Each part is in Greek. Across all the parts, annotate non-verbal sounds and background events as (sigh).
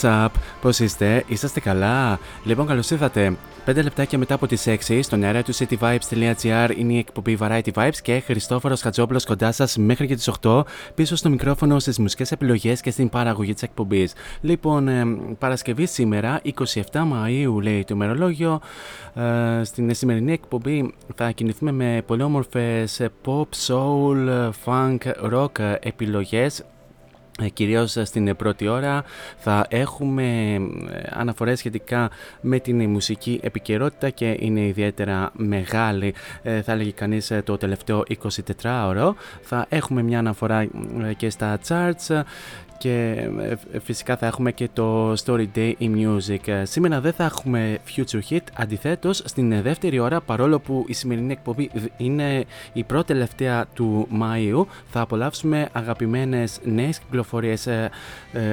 What's up? Πώς είστε; Είσαστε καλά; Λοιπόν, καλώς ήρθατε. 5 λεπτάκια μετά από τις 6 στον αέρα του cityvibes.gr είναι η εκπομπή Variety Vibes και Χριστόφορος Χατζόπουλος κοντά σας μέχρι και τις 8 πίσω στο μικρόφωνο στις μουσικές επιλογές και στην παραγωγή της εκπομπής. Λοιπόν, ε, Παρασκευή σήμερα, 27 Μαΐου λέει το ημερολόγιο. Ε, στην σημερινή εκπομπή θα κινηθούμε με πολύ όμορφες pop, soul, funk, rock επιλογές ε, Κυρίως στην πρώτη ώρα θα έχουμε ε, αναφορές σχετικά με την μουσική επικαιρότητα και είναι ιδιαίτερα μεγάλη ε, θα έλεγε κανείς το τελευταίο 24ωρο. Θα έχουμε μια αναφορά και στα charts και φυσικά θα έχουμε και το Story Day in Music. Σήμερα δεν θα έχουμε Future Hit, αντιθέτως στην δεύτερη ώρα παρόλο που η σημερινή εκπομπή είναι η πρώτη τελευταία του Μάιου θα απολαύσουμε αγαπημένες νέες κυκλοφορίες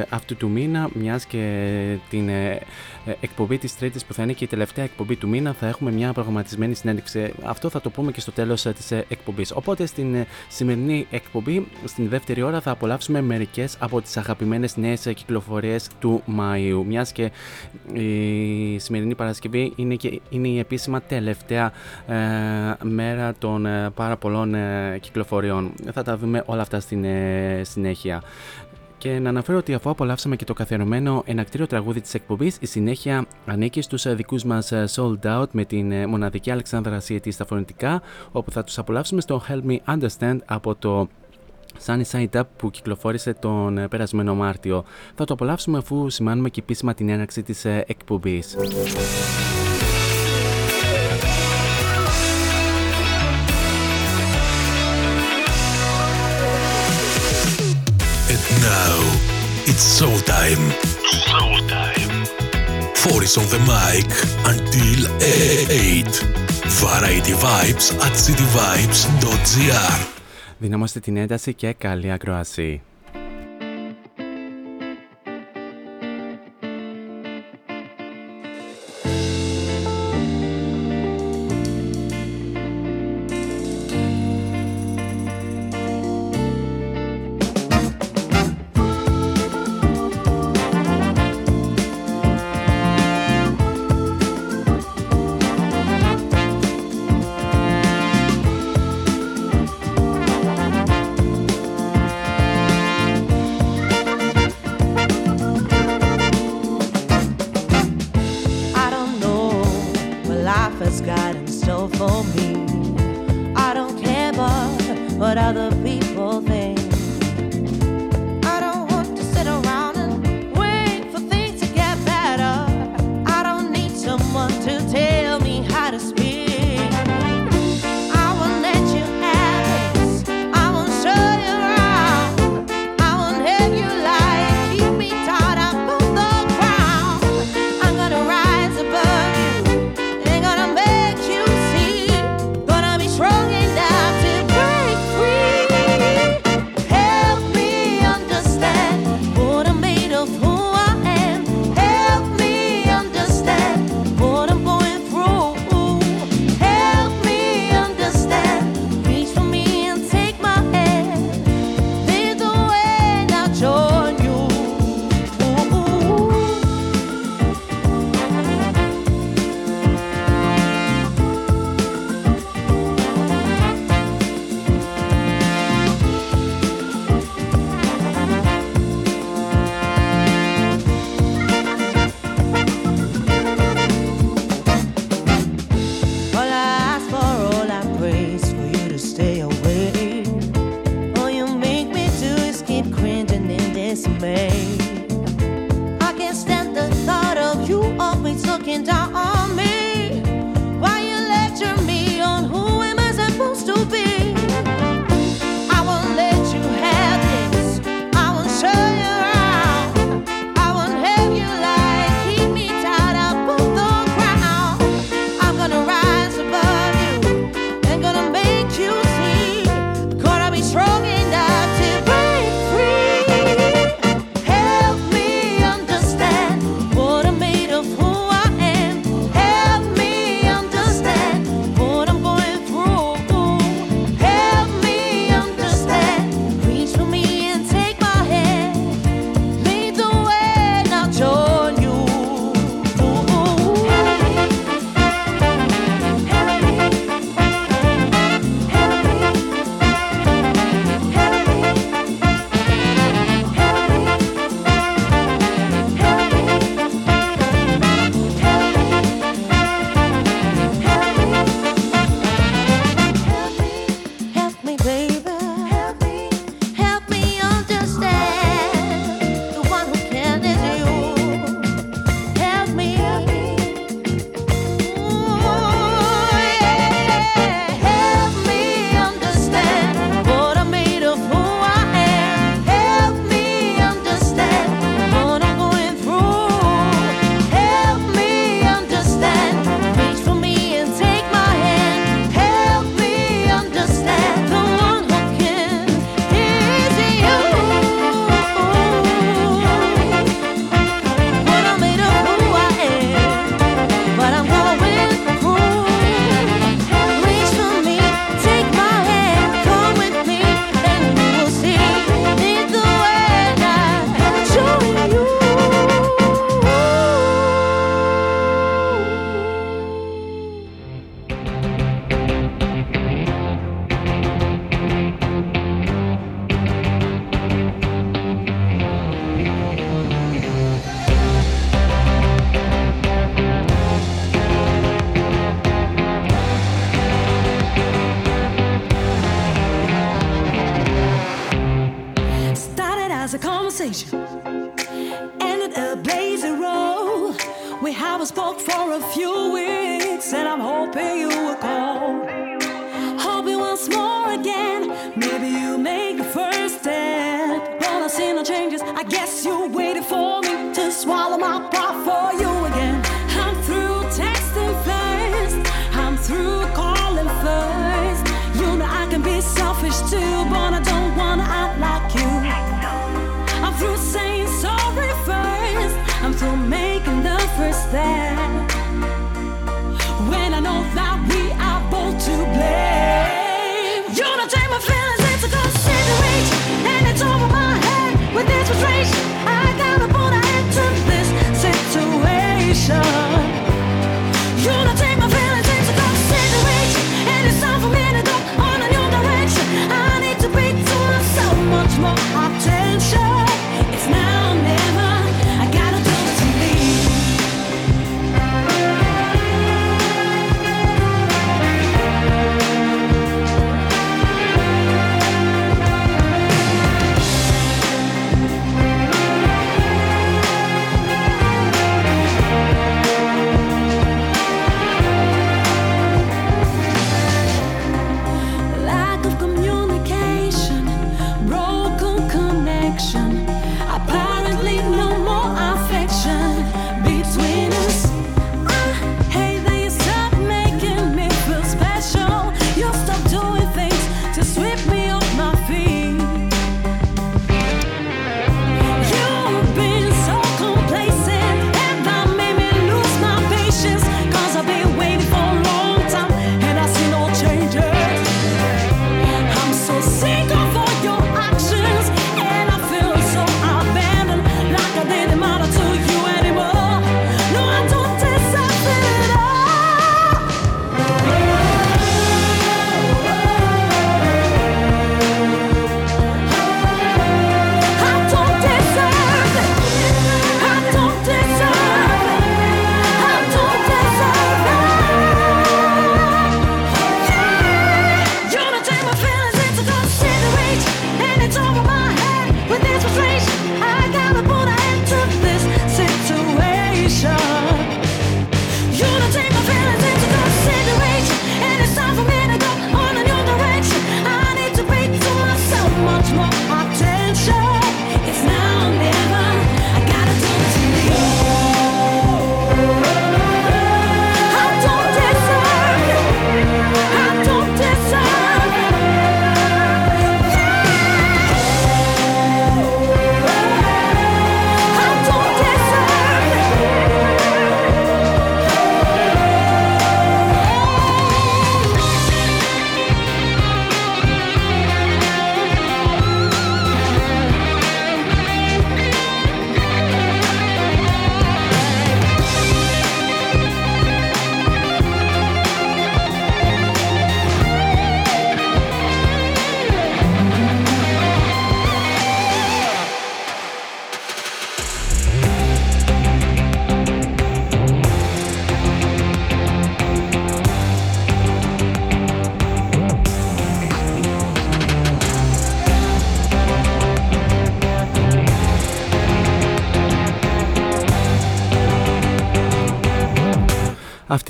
αυτού του μήνα μιας και την εκπομπή της τρίτης που θα είναι και η τελευταία εκπομπή του μήνα θα έχουμε μια προγραμματισμένη συνέντευξη. Αυτό θα το πούμε και στο τέλος της εκπομπής. Οπότε στην σημερινή εκπομπή, στην δεύτερη ώρα θα απολαύσουμε μερικές από τις αγαπημένες νέες κυκλοφορίες του Μαΐου. Μιας και η σημερινή Παρασκευή είναι, και, είναι η επίσημα τελευταία ε, μέρα των ε, πάρα πολλών ε, κυκλοφοριών. Θα τα δούμε όλα αυτά στην συνέχεια. Και να αναφέρω ότι αφού απολαύσαμε και το καθιερωμένο ενακτήριο τραγούδι της εκπομπής, η συνέχεια ανήκει στους δικούς μας Sold Out με την μοναδική Αλεξάνδρα Σιετής στα φωνητικά, όπου θα τους απολαύσουμε στο Help Me Understand από το Sunny Side Up που κυκλοφόρησε τον περασμένο Μάρτιο. Θα το απολαύσουμε αφού σημάνουμε και επίσημα την έναρξη της εκπομπής. And now it's showtime. Showtime. Four is on the mic until 8. Variety Vibes at cityvibes.gr Δυναμώστε την ένταση και καλή ακρόαση.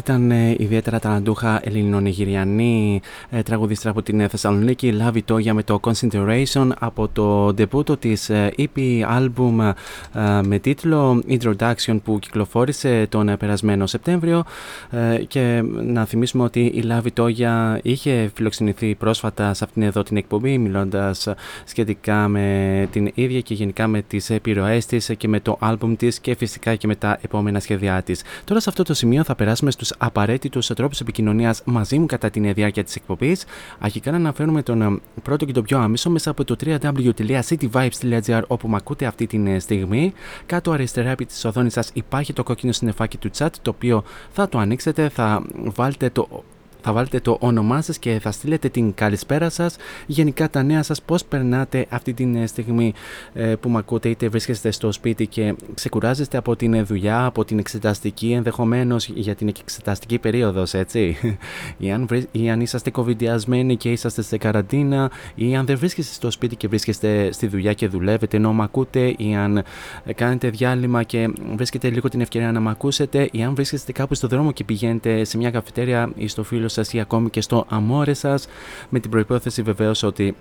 Ήταν ε, ιδιαίτερα ταλαντούχα ελληνονιγηριανή ε, τραγουδίστρα από την Θεσσαλονίκη, Λάβη Τόγια με το Consideration από το ντεπούτο της ε, EP album ε, με τίτλο Introduction που κυκλοφόρησε τον περασμένο Σεπτέμβριο και να θυμίσουμε ότι η Λάβη Τόγια είχε φιλοξενηθεί πρόσφατα σε αυτήν εδώ την εκπομπή μιλώντας σχετικά με την ίδια και γενικά με τις επιρροές της και με το album της και φυσικά και με τα επόμενα σχέδιά της. Τώρα σε αυτό το σημείο θα περάσουμε στους απαραίτητους τρόπους επικοινωνίας μαζί μου κατά την διάρκεια της εκπομπής. Αρχικά να αναφέρουμε τον πρώτο και το πιο άμεσο μέσα από το www.cityvibes.gr όπου με ακούτε αυτή τη στιγμή. Κάτω αριστερά επί της οθόνης σας υπάρχει το κόκκινο συννεφάκι του chat το οποίο θα το ανοίξετε, θα βάλετε το θα βάλετε το όνομά σας και θα στείλετε την καλησπέρα σας, γενικά τα νέα σας, πώς περνάτε αυτή τη ε, στιγμή ε, που με ακούτε είτε βρίσκεστε στο σπίτι και ξεκουράζεστε από την δουλειά, από την εξεταστική, ενδεχομένως για την εξεταστική περίοδος, έτσι, ή αν, ή αν είσαστε κοβιδιασμένοι και είσαστε σε καραντίνα, ή αν δεν βρίσκεστε στο σπίτι και βρίσκεστε στη δουλειά και δουλεύετε ενώ με ακούτε, ή αν κάνετε διάλειμμα και βρίσκετε λίγο την ευκαιρία να με ακούσετε, ή αν βρίσκεστε κάπου στο δρόμο και πηγαίνετε σε μια καφετέρια ή στο φίλο σας ή ακόμη και στο αμόρε σας με την προϋπόθεση βεβαίως ότι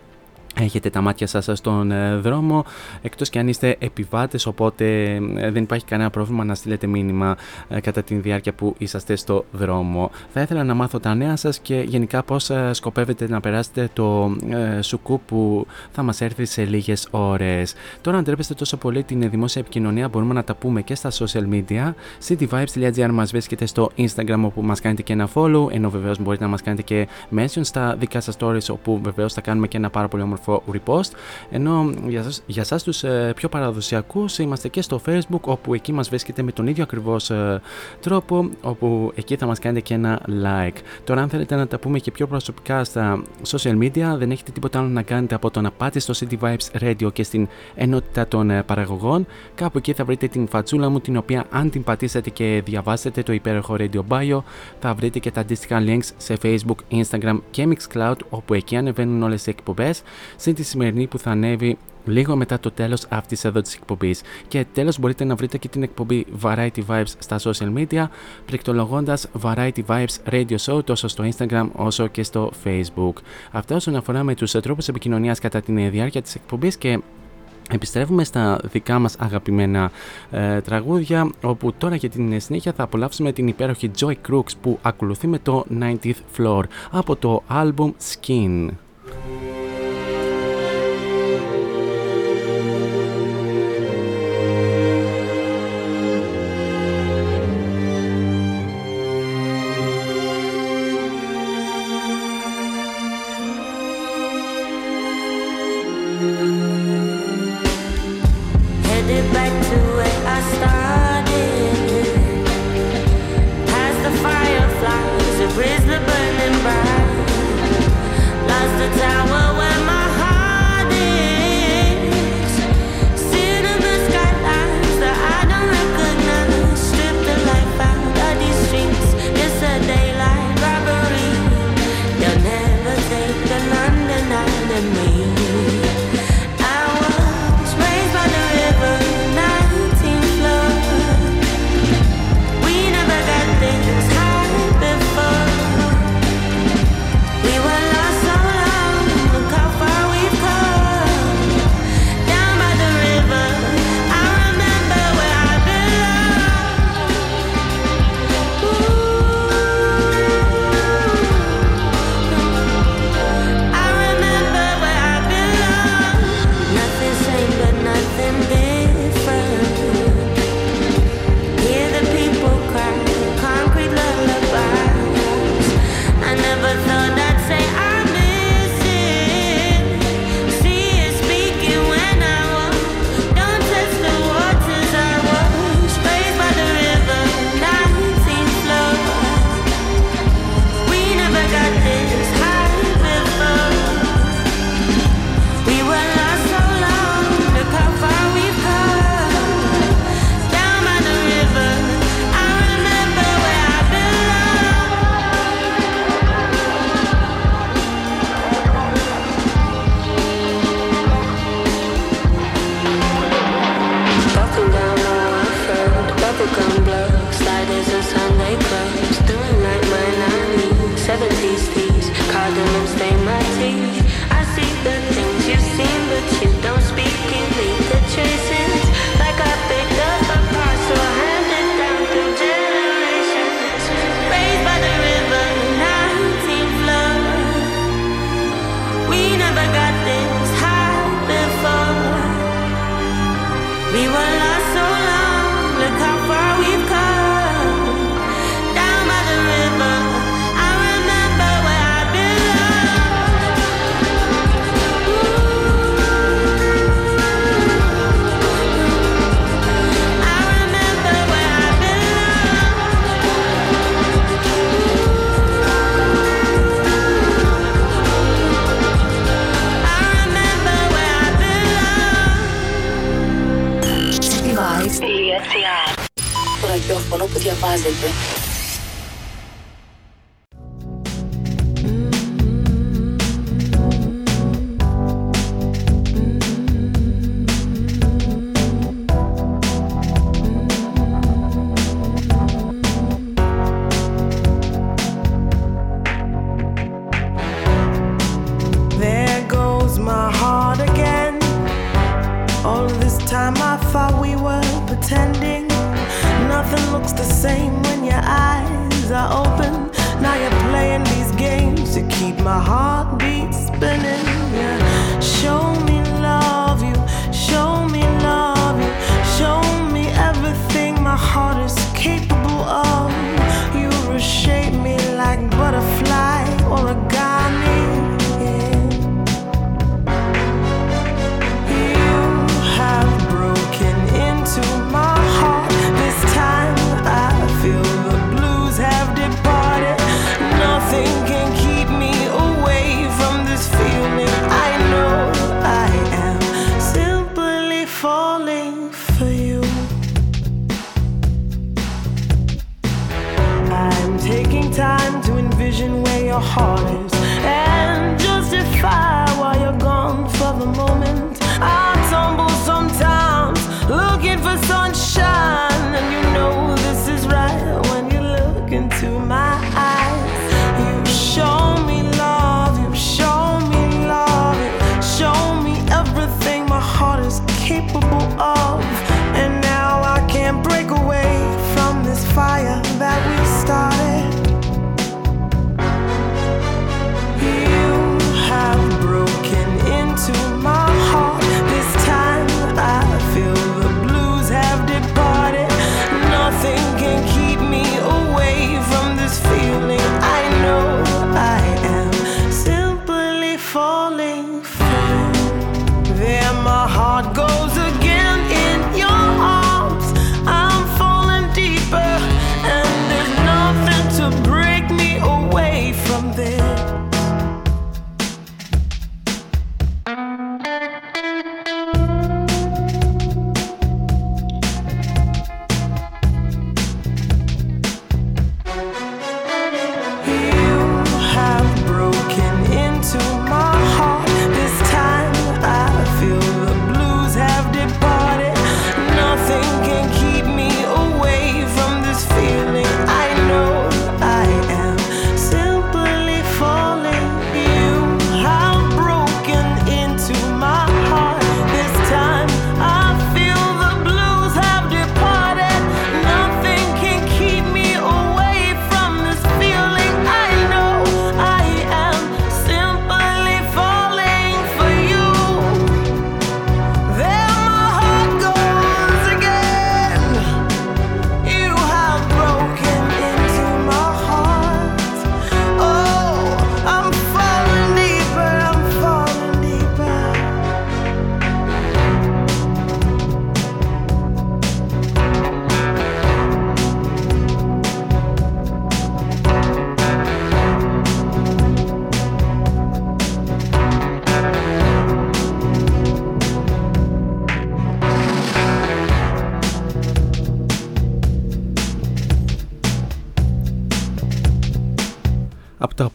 έχετε τα μάτια σας στον ε, δρόμο εκτός και αν είστε επιβάτες οπότε ε, δεν υπάρχει κανένα πρόβλημα να στείλετε μήνυμα ε, κατά τη διάρκεια που είσαστε στο δρόμο. Θα ήθελα να μάθω τα νέα σας και γενικά πώς σκοπεύετε να περάσετε το σουκού που θα μας έρθει σε λίγες ώρες. Τώρα αν τρέπεστε τόσο πολύ την δημόσια επικοινωνία μπορούμε να τα πούμε και στα social media. cityvibes.gr μας βρίσκεται στο Instagram όπου μας κάνετε και ένα follow ενώ βεβαίως μπορείτε να μας κάνετε και mention στα δικά σας stories όπου βεβαίως θα κάνουμε και ένα πάρα πολύ όμορφο repost. Ενώ για, σας, για σας τους ε, πιο παραδοσιακούς είμαστε και στο facebook όπου εκεί μας βρίσκεται με τον ίδιο ακριβώς ε, τρόπο όπου εκεί θα μας κάνετε και ένα like. Τώρα αν θέλετε να τα πούμε και πιο προσωπικά στα social media δεν έχετε τίποτα άλλο να κάνετε από το να πάτε στο City Vibes Radio και στην ενότητα των ε, παραγωγών. Κάπου εκεί θα βρείτε την φατσούλα μου την οποία αν την πατήσετε και διαβάσετε το υπέροχο Radio Bio θα βρείτε και τα αντίστοιχα links σε Facebook, Instagram και Mixcloud όπου εκεί ανεβαίνουν όλες οι εκπομπές συν τη σημερινή που θα ανέβει λίγο μετά το τέλος αυτής εδώ της εκπομπής. Και τέλος μπορείτε να βρείτε και την εκπομπή Variety Vibes στα social media πληκτρολογώντας Variety Vibes Radio Show τόσο στο Instagram όσο και στο Facebook. Αυτά όσον αφορά με τους τρόπους επικοινωνίας κατά την διάρκεια της εκπομπής και Επιστρέφουμε στα δικά μας αγαπημένα ε, τραγούδια όπου τώρα για την συνέχεια θα απολαύσουμε την υπέροχη Joy Crooks που ακολουθεί με το 90th Floor από το album Skin.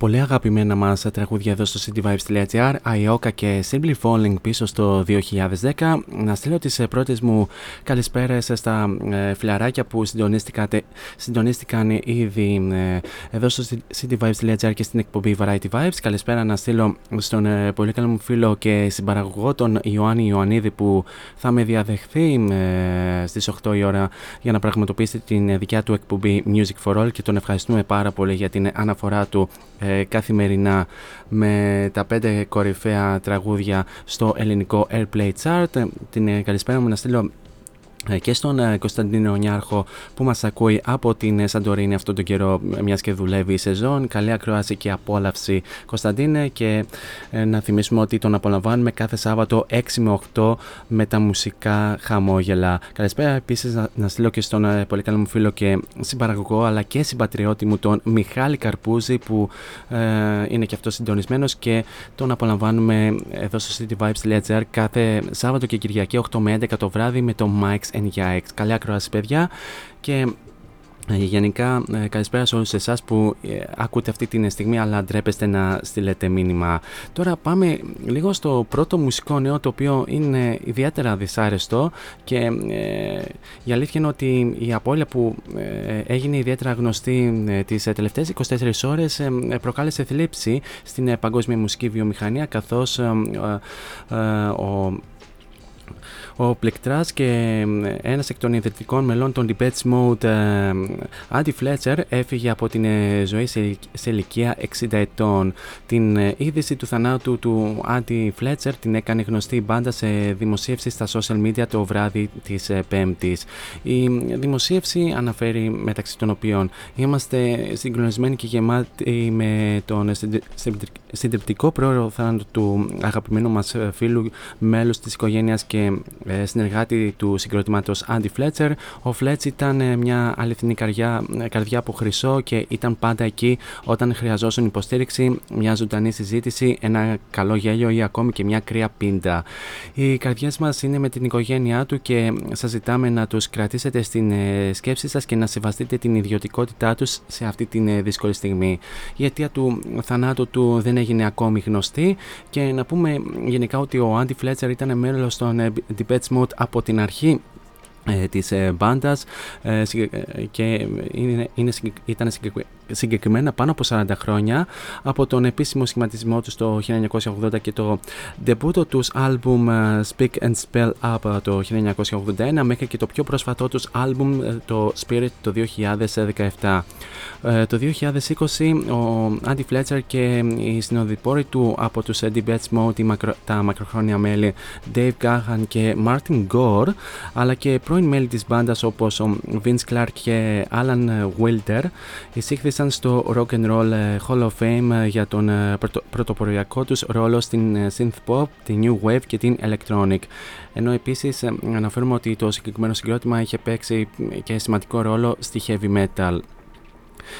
Πολύ αγαπημένα μας τραγούδια εδώ στο cityvibes.gr, Ioka και Simply Falling πίσω στο 2010. Να στείλω τις πρώτες μου καλησπέρες στα ε, φιλαράκια που συντονίστηκαν ήδη ε, εδώ στο cityvibes.gr και στην εκπομπή Variety Vibes. Καλησπέρα να στείλω στον ε, πολύ καλό μου φίλο και συμπαραγωγό τον Ιωάννη Ιωαννίδη που θα με διαδεχθεί στις 8 η ώρα για να πραγματοποιήσει την δικιά του εκπομπή Music for All και τον ευχαριστούμε πάρα πολύ για την αναφορά του ε, καθημερινά με τα πέντε κορυφαία τραγούδια στο ελληνικό Airplay Chart. Την ε, καλησπέρα μου να στείλω ε, ε, και στον ε, Κωνσταντίνο Νιάρχο που μας ακούει από την ε, Σαντορίνη αυτόν τον καιρό μιας και δουλεύει η σεζόν. Καλή ακροάση και απόλαυση Κωνσταντίνε και να θυμίσουμε ότι τον απολαμβάνουμε κάθε Σάββατο 6 με 8 με τα μουσικά χαμόγελα. Καλησπέρα επίσης να, να στείλω και στον πολύ καλό μου φίλο και συμπαραγωγό αλλά και συμπατριώτη μου τον Μιχάλη Καρπούζη που ε, είναι και αυτός συντονισμένος και τον απολαμβάνουμε εδώ στο cityvibes.gr κάθε Σάββατο και Κυριακή 8 με 11 το βράδυ με το Mike XNGIX. Καλή ακρόαση, παιδιά. Και ε, Γενικά, ε, καλησπέρα σε όλους εσάς που ε, ακούτε αυτή την στιγμή αλλά ντρέπεστε να στείλετε μήνυμα. Τώρα πάμε λίγο στο πρώτο μουσικό νέο το οποίο είναι ιδιαίτερα δυσάρεστο και ε, η αλήθεια είναι ότι η απώλεια που έγινε ιδιαίτερα γνωστή ε, τις 24 ώρες προκάλεσε θλίψη στην παγκόσμια μουσική βιομηχανία καθώς ο ο Πλεκτράς και ένας εκ των ιδρυτικών μελών των Debates Mode, Άντι Fletcher, έφυγε από την ε, ζωή σε ηλικία 60 ετών. Την ε, είδηση του θανάτου του Άντι Fletcher την έκανε γνωστή η μπάντα σε δημοσίευση στα social media το βράδυ της ε, Πέμπτης. Η δημοσίευση αναφέρει μεταξύ των οποίων είμαστε συγκλονισμένοι και γεμάτοι με τον συντριπτικό πρόεδρο θάνατο του αγαπημένου μας φίλου, μέλους της οικογένειας και ε, συνεργάτη του συγκροτήματος Andy Fletcher. Ο Fletch ήταν ε, μια αληθινή καρδιά, ε, καρδιά από χρυσό και ήταν πάντα εκεί όταν χρειαζόσουν υποστήριξη, μια ζωντανή συζήτηση, ένα καλό γέλιο ή ακόμη και μια κρύα πίντα. Οι καρδιές μας είναι με την οικογένειά του και σας ζητάμε να τους κρατήσετε στην σκέψη σας και να σεβαστείτε την ιδιωτικότητά τους σε αυτή τη δύσκολη στιγμή. Η αιτία του θανάτου του δεν έγινε ακόμη γνωστή και να πούμε γενικά ότι ο Andy Fletcher ήταν μέλος των Depeche Mode από την αρχή ε, της ε, μπάντας ε, και είναι, είναι, ήταν συγκεκριμένα πάνω από 40 χρόνια από τον επίσημο σχηματισμό τους το 1980 και το ντεμπούτο τους άλμπουμ Speak and Spell Up το 1981 μέχρι και το πιο πρόσφατό τους άλμπουμ το Spirit το 2017. Το 2020 ο Andy Fletcher και οι συνοδοιπόροι του από τους Debates Mode τα μακροχρόνια μέλη Dave Gahan και Martin Gore αλλά και πρώην μέλη της μπάντας όπως ο Vince Clark και Alan Wilder εισήχθησαν στο Rock and Roll Hall of Fame για τον πρωτο, πρωτοποριακό τους ρόλο στην synth pop, την new wave και την electronic. Ενώ επίσης αναφέρουμε ότι το συγκεκριμένο συγκρότημα είχε παίξει και σημαντικό ρόλο στη heavy metal.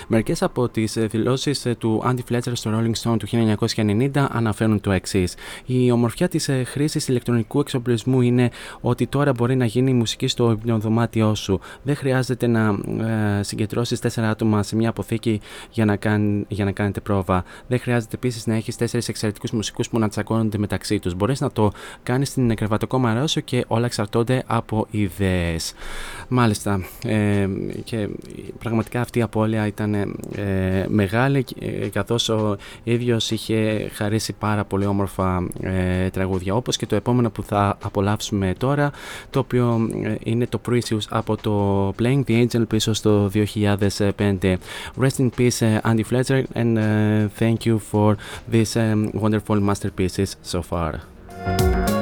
Μερικές από τις ε, δηλώσεις ε, του Andy Fletcher στο Rolling Stone του 1990 αναφέρουν το εξής. Η ομορφιά της ε, χρήσης ηλεκτρονικού εξοπλισμού είναι ότι τώρα μπορεί να γίνει μουσική στο υπνοδωμάτιό σου. Δεν χρειάζεται να ε, συγκεντρώσεις τέσσερα άτομα σε μια αποθήκη για να, κάν, για να κάνετε πρόβα. Δεν χρειάζεται επίσης να έχεις τέσσερις εξαιρετικούς μουσικούς που να τσακώνονται μεταξύ τους. Μπορείς να το κάνεις στην κρεβατοκόμαρά σου και όλα εξαρτώνται από ιδέες. Μάλιστα. Ε, και πραγματικά αυτή η απώλεια ήταν ε, μεγάλη ε, καθώς ο ίδιος είχε χαρίσει πάρα πολύ όμορφα ε, τραγούδια. Όπως και το επόμενο που θα απολαύσουμε τώρα το οποίο ε, είναι το Precious από το Playing the Angel πίσω στο 2005 Rest in peace Andy Fletcher and thank you for these wonderful masterpieces so far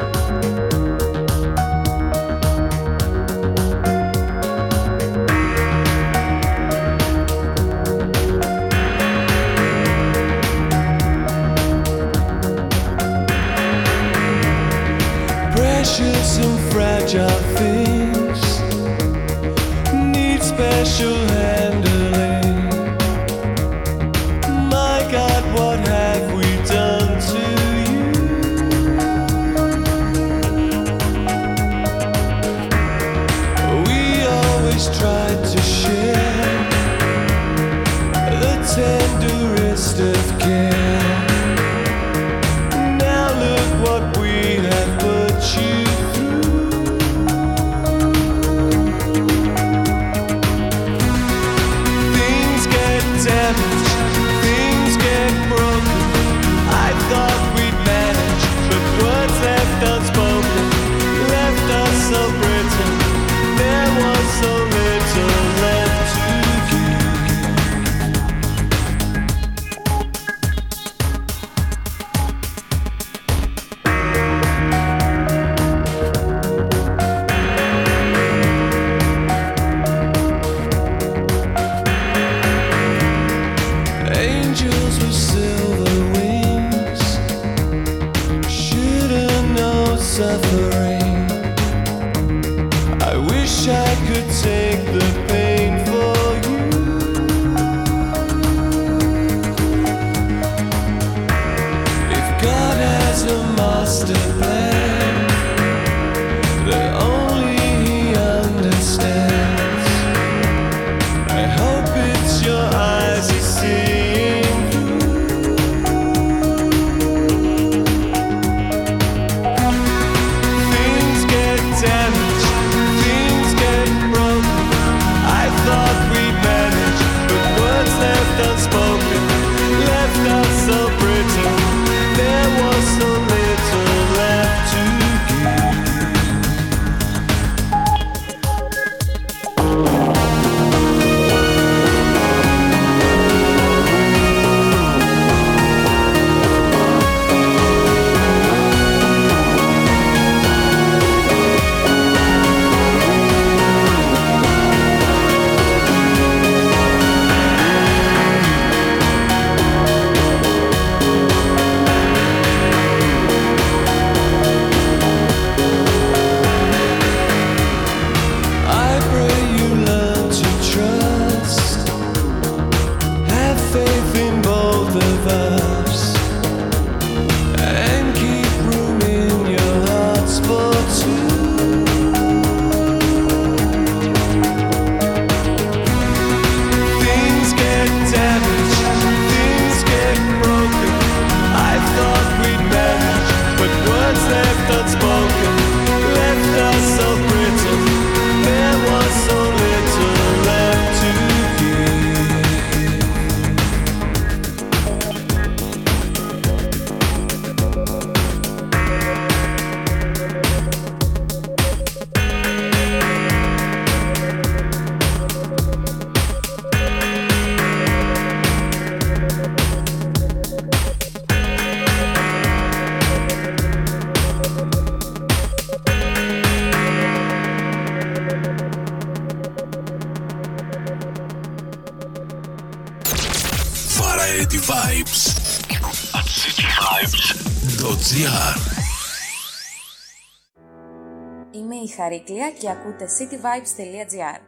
Είμαι η Χαρίκλια και ακούτε cityvibes.gr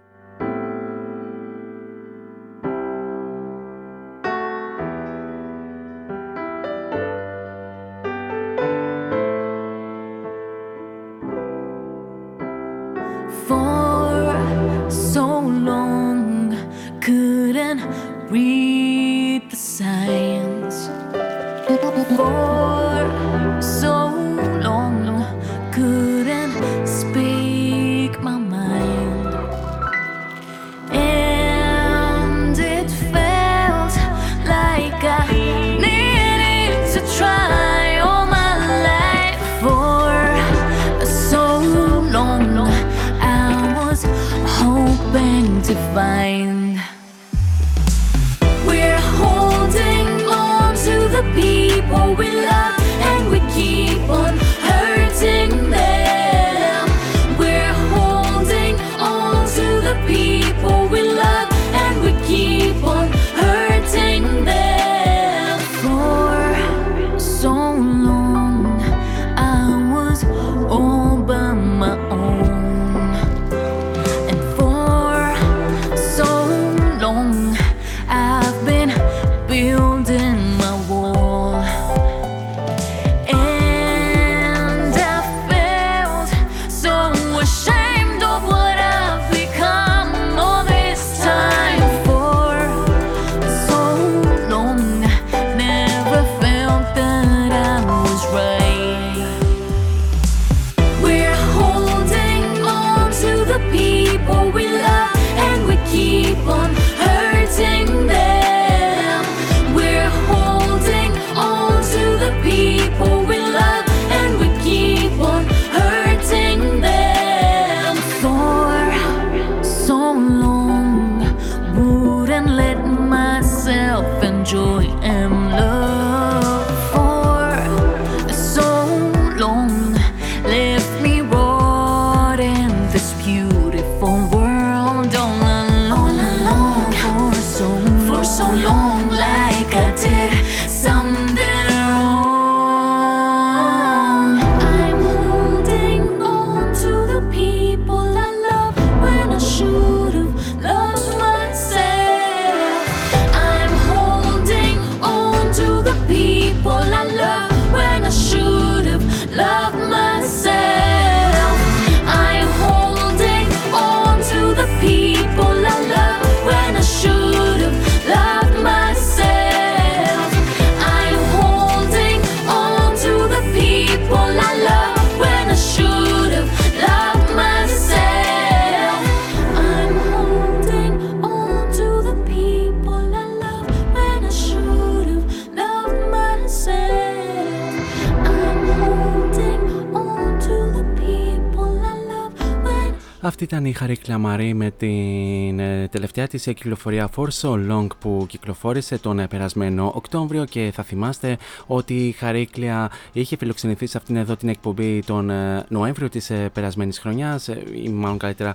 της κυκλοφορία For So Long που κυκλοφόρησε τον ε, περασμένο Οκτώβριο και θα θυμάστε ότι η Χαρίκλια είχε φιλοξενηθεί σε αυτήν εδώ την εκπομπή τον ε, Νοέμβριο της περασμένης χρονιάς ή μάλλον καλύτερα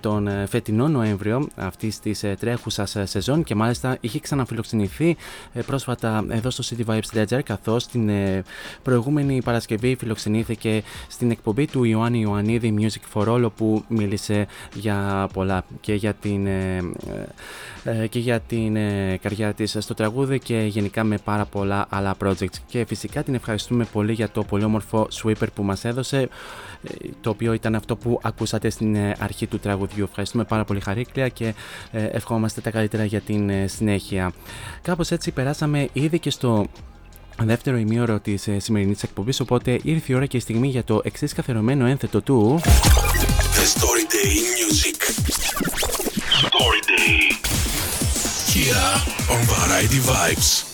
τον φετινό Νοέμβριο αυτής της τρέχουσας σεζόν και μάλιστα είχε ξαναφιλοξενηθεί πρόσφατα εδώ στο City Vibes Ledger καθώς την προηγούμενη Παρασκευή φιλοξενήθηκε στην εκπομπή του Ιωάννη Ιωαννίδη Music for All που μίλησε για πολλά και για την, ε, ε, και για την ε, καρδιά της στο τραγούδι και γενικά με πάρα πολλά άλλα projects και φυσικά την ευχαριστούμε πολύ για το πολύ όμορφο sweeper που μας έδωσε το οποίο ήταν αυτό που ακούσατε στην αρχή του τραγουδιού. Ευχαριστούμε πάρα πολύ Χαρίκλια και ευχόμαστε τα καλύτερα για την συνέχεια. Κάπως έτσι περάσαμε ήδη και στο δεύτερο ημίωρο της σημερινής εκπομπής. Οπότε ήρθε η ώρα και η στιγμή για το εξής καθερωμένο ένθετο του. The Story Day Music. Story Day. Here on Variety Vibes.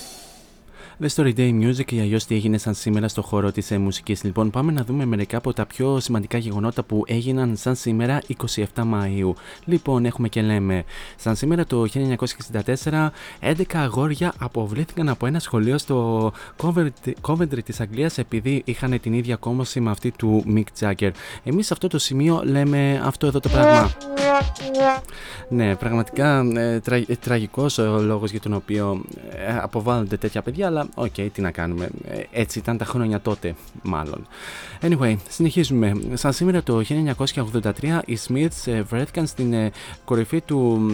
The Story Day Music ή αλλιώ τι έγινε σαν σήμερα στο χώρο της ε, μουσικής. Λοιπόν, πάμε να δούμε μερικά από τα πιο σημαντικά γεγονότα που έγιναν σαν σήμερα 27 Μαου. Λοιπόν, έχουμε και λέμε, σαν σήμερα το 1964, 11 αγόρια αποβλήθηκαν από ένα σχολείο στο Coventry της Αγγλίας επειδή είχαν την ίδια κόμωση με αυτή του Mick Jagger. Εμείς σε αυτό το σημείο λέμε αυτό εδώ το πράγμα. Ναι, πραγματικά ε, τρα, ε, τραγικός ο λόγος για τον οποίο ε, αποβάλλονται τέτοια παιδιά, αλλά OK, okay, τι να κάνουμε. Ε, έτσι ήταν τα χρόνια τότε, μάλλον. Anyway, συνεχίζουμε. Σαν σήμερα το 1983, οι Smiths ε, βρέθηκαν στην ε, κορυφή του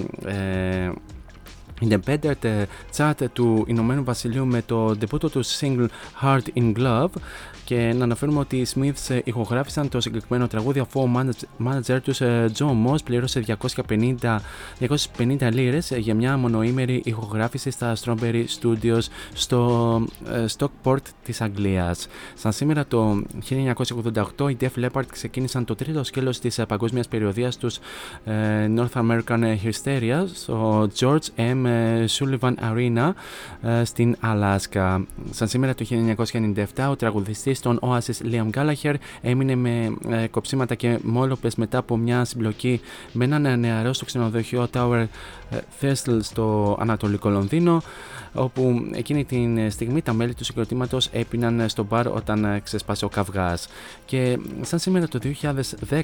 Independent Chart του Ηνωμένου Βασιλείου με το ντεμπούτο τους single Heart in Glove και να αναφέρουμε ότι οι Smiths ε, ηχογράφησαν το συγκεκριμένο τραγούδι αφού ο manager τους Joe Moss πλήρωσε 250, 250 λίρες για μια μονοήμερη ηχογράφηση στα Strawberry Studios στο ε, Stockport της Αγγλίας. Σαν σήμερα το 1988 οι Def Leppard ξεκίνησαν το τρίτο σκέλος της ε, παγκόσμιας περιοδίας τους North American Hysteria στο George M. Sullivan Arena στην Αλάσκα. Σαν σήμερα το 1997 ο τραγουδιστής στον Oasis Liam Gallagher έμεινε με ε, κοψίματα και μόλοπες μετά από μια συμπλοκή με έναν νεαρό στο ξενοδοχείο Tower ε, Thistle στο Ανατολικό Λονδίνο όπου εκείνη τη στιγμή τα μέλη του συγκροτήματος έπιναν στο μπαρ όταν ξεσπάσε ο καυγάς. Και σαν σήμερα το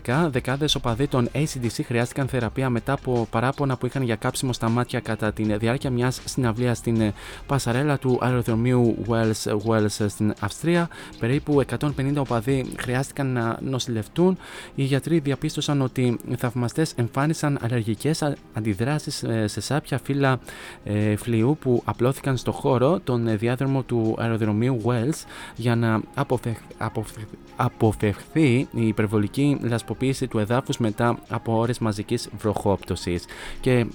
2010, δεκάδες οπαδοί των ACDC χρειάστηκαν θεραπεία μετά από παράπονα που είχαν για κάψιμο στα μάτια κατά τη διάρκεια μιας συναυλίας στην πασαρέλα του αεροδρομίου Wells, Wells στην Αυστρία. Περίπου 150 οπαδοί χρειάστηκαν να νοσηλευτούν. Οι γιατροί διαπίστωσαν ότι οι θαυμαστές εμφάνισαν αλλεργικές αντιδράσεις ε, σε σάπια φύλλα ε, φλοιού που απλώθηκαν στο χώρο τον διάδρομο του αεροδρομίου Wells για να αποφευχθεί η υπερβολική λασποποίηση του εδάφους μετά από ώρες μαζικής βροχόπτωσης. Και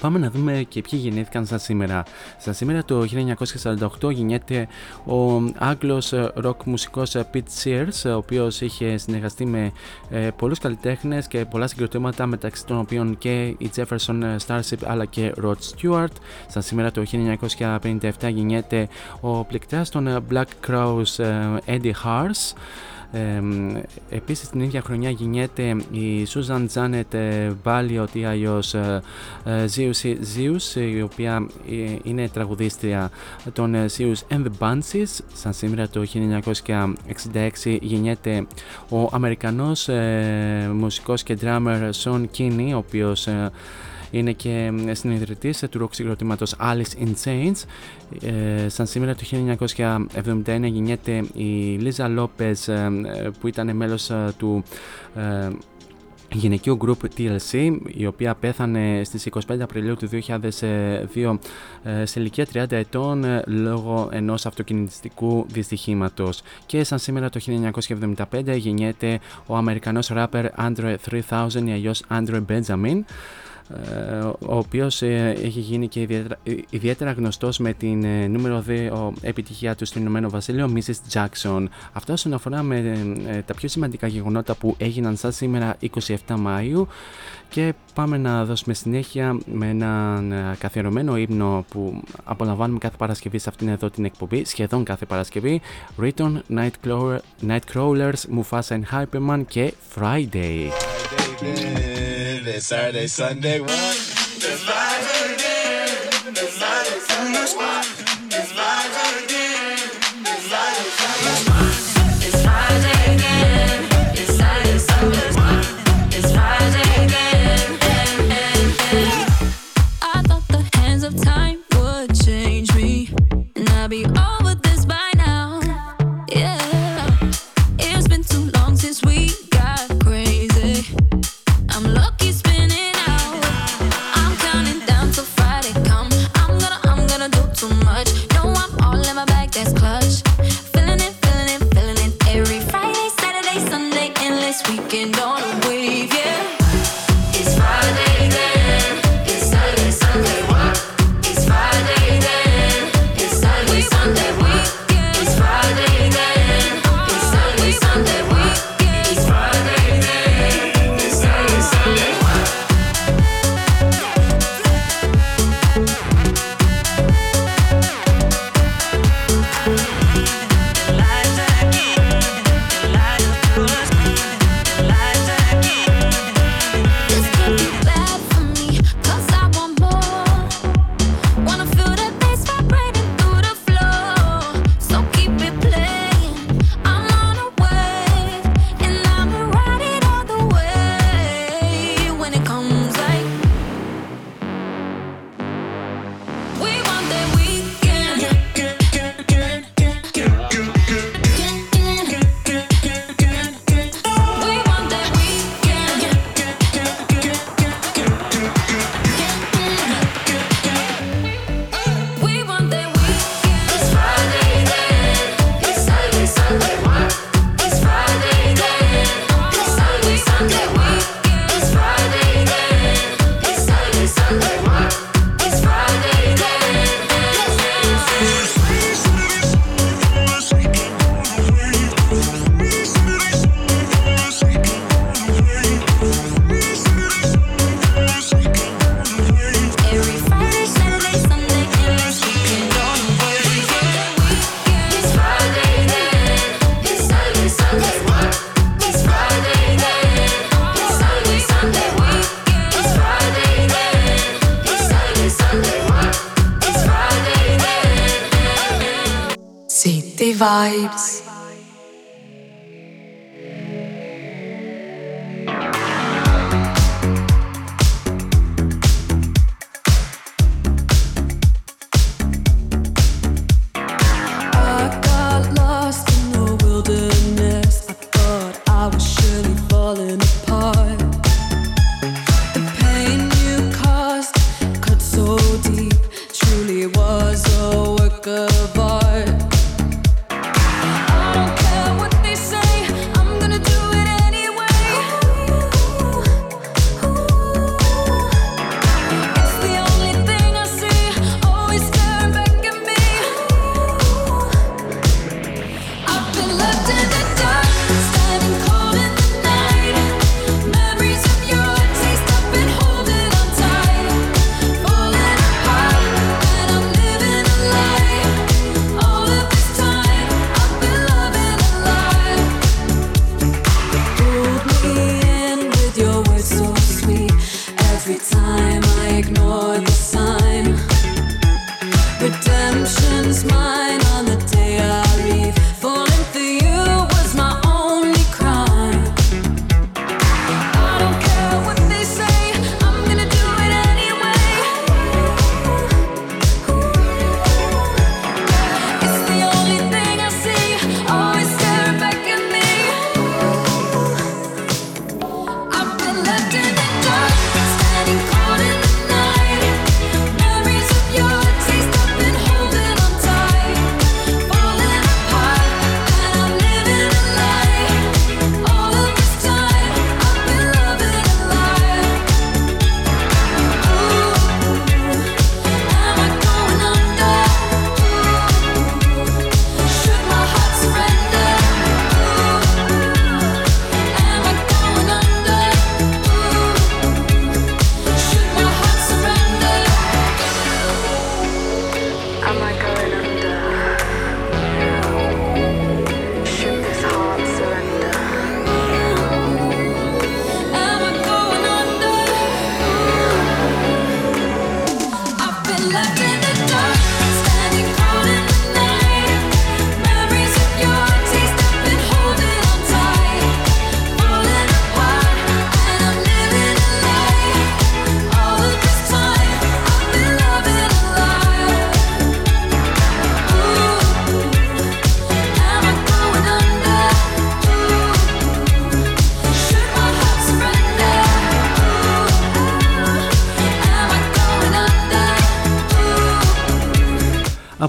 Πάμε να δούμε και ποιοι γεννήθηκαν σαν σήμερα. Σαν σήμερα το 1948 γεννιέται ο Άγγλος ροκ μουσικός Pete Sears, ο οποίος είχε συνεργαστεί με ε, πολλούς καλλιτέχνες και πολλά συγκροτήματα μεταξύ των οποίων και η Jefferson Starship αλλά και Rod Stewart. Σαν σήμερα το 1957 γεννιέται ο πληκτράς των Black Crowes Eddie Hars. Ε, επίσης την ίδια χρονιά γεννιέται η Susan Janet Balliot ή αλλιώς Zeus, Zeus η οποία ε, είναι τραγουδίστρια των ε, Zeus and the Bunches σαν σήμερα το 1966 γεννιέται ο Αμερικανός ε, μουσικός και drummer Sean Kinney ο οποίος είναι και συνειδητής του ροκ συγκροτήματος Alice in Chains. Ε, σαν σήμερα το 1971 γεννιέται η Λίζα Λόπες που ήταν μέλος ε, του ε, γυναικείου group TLC η οποία πέθανε στις 25 Απριλίου του 2002 ε, σε ηλικία 30 ετών λόγω ενός αυτοκινητιστικού δυστυχήματος και σαν σήμερα το 1975 γεννιέται ο Αμερικανός rapper Andre 3000 ή αλλιώς Andre Benjamin ε, ο οποίος ε, έχει γίνει και ιδιαίτερα, ε, ιδιαίτερα γνωστός με την νούμερο 2 επιτυχία του στο Ηνωμένο Βασίλειο, Mrs. Jackson. Αυτό όσον αφορά με τα πιο σημαντικά γεγονότα που έγιναν σαν σήμερα 27 Μαΐου και πάμε να δώσουμε συνέχεια με έναν καθιερωμένο ύμνο που απολαμβάνουμε κάθε Παρασκευή σε αυτήν εδώ την εκπομπή, σχεδόν κάθε Παρασκευή, Riton, Nightcrawler, Nightcrawlers, Mufasa and Hyperman και Friday. Friday, Saturday, Sunday, one, one.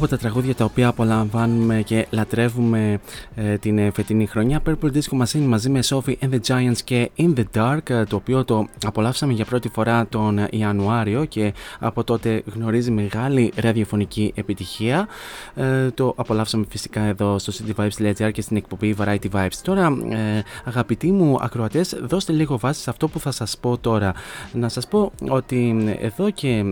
Τα τραγούδια τα οποία απολαμβάνουμε και λατρεύουμε ε, την ε, φετινή χρονιά. Purple Disco Machine μαζί με Sophie and the Giants και In the Dark, ε, το οποίο το απολαύσαμε για πρώτη φορά τον Ιανουάριο και από τότε γνωρίζει μεγάλη ραδιοφωνική επιτυχία. Ε, το απολαύσαμε φυσικά εδώ στο cityvibes.gr και στην εκπομπή Variety Vibes. Τώρα, ε, αγαπητοί μου ακροατές, δώστε λίγο βάση σε αυτό που θα σας πω τώρα. Να σας πω ότι εδώ και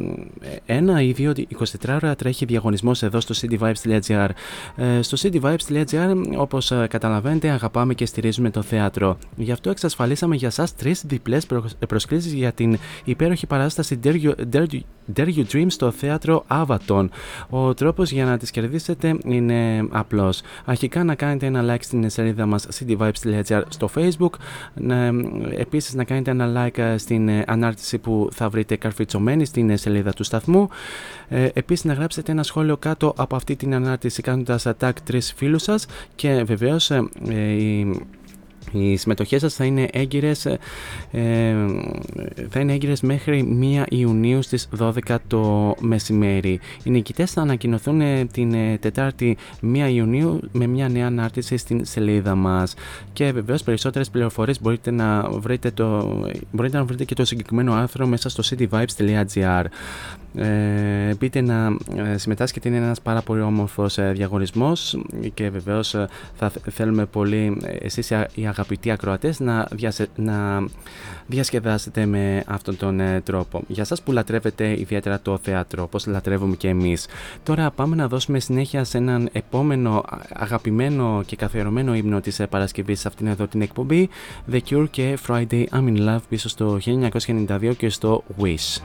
ένα ή δύο 24 ώρα τρέχει διαγωνισμός εδώ στο cityvibes.gr. Ε, στο cityvibes.gr, όπως ε, καταλαβαίνετε, αγαπάμε και στηρίζουμε το θέατρο. Γι' αυτό εξασφαλίσαμε για εσά τρεις διπλές προσκλήσεις για την υπέροχη παράσταση Dare You, Dare, You Dream στο θέατρο Avaton. Ο τρόπος για να τις κερδίσετε είναι απλός. Αρχικά να κάνετε ένα like στην σελίδα μας cityvibes.gr στο facebook. Επίσης να κάνετε ένα like ε, στην ανάρτηση που θα βρείτε καρφιτσωμένη στην σελίδα του σταθμού. Ε, Επίσης να γράψετε ένα σχόλιο κάτω από αυτή την ανάρτηση κάνοντας attack τρεις φίλους σας και βεβαίως ε, η οι συμμετοχές σας θα είναι έγκυρες, ε, θα είναι έγκυρες μέχρι 1 Ιουνίου στις 12 το μεσημέρι. Οι νικητές θα ανακοινωθούν ε, την ε, Τετάρτη 1 Ιουνίου με μια νέα ανάρτηση στην σελίδα μας. Και βεβαίως περισσότερες πληροφορίες μπορείτε να βρείτε, το, μπορείτε να βρείτε και το συγκεκριμένο άρθρο μέσα στο cityvibes.gr. Ε, μπείτε να ε, συμμετάσχετε, είναι ένας πάρα πολύ όμορφος ε, διαγωνισμός και βεβαίως ε, θα θέλουμε πολύ εσείς οι αγαπητοί ακροατές να, να διασκεδάσετε με αυτόν τον τρόπο. Για σας που λατρεύετε ιδιαίτερα το θέατρο, όπως λατρεύουμε και εμείς. Τώρα πάμε να δώσουμε συνέχεια σε έναν επόμενο αγαπημένο και καθιερωμένο ύμνο της Παρασκευής σε αυτήν εδώ την εκπομπή The Cure και Friday I'm in Love πίσω στο 1992 και στο Wish.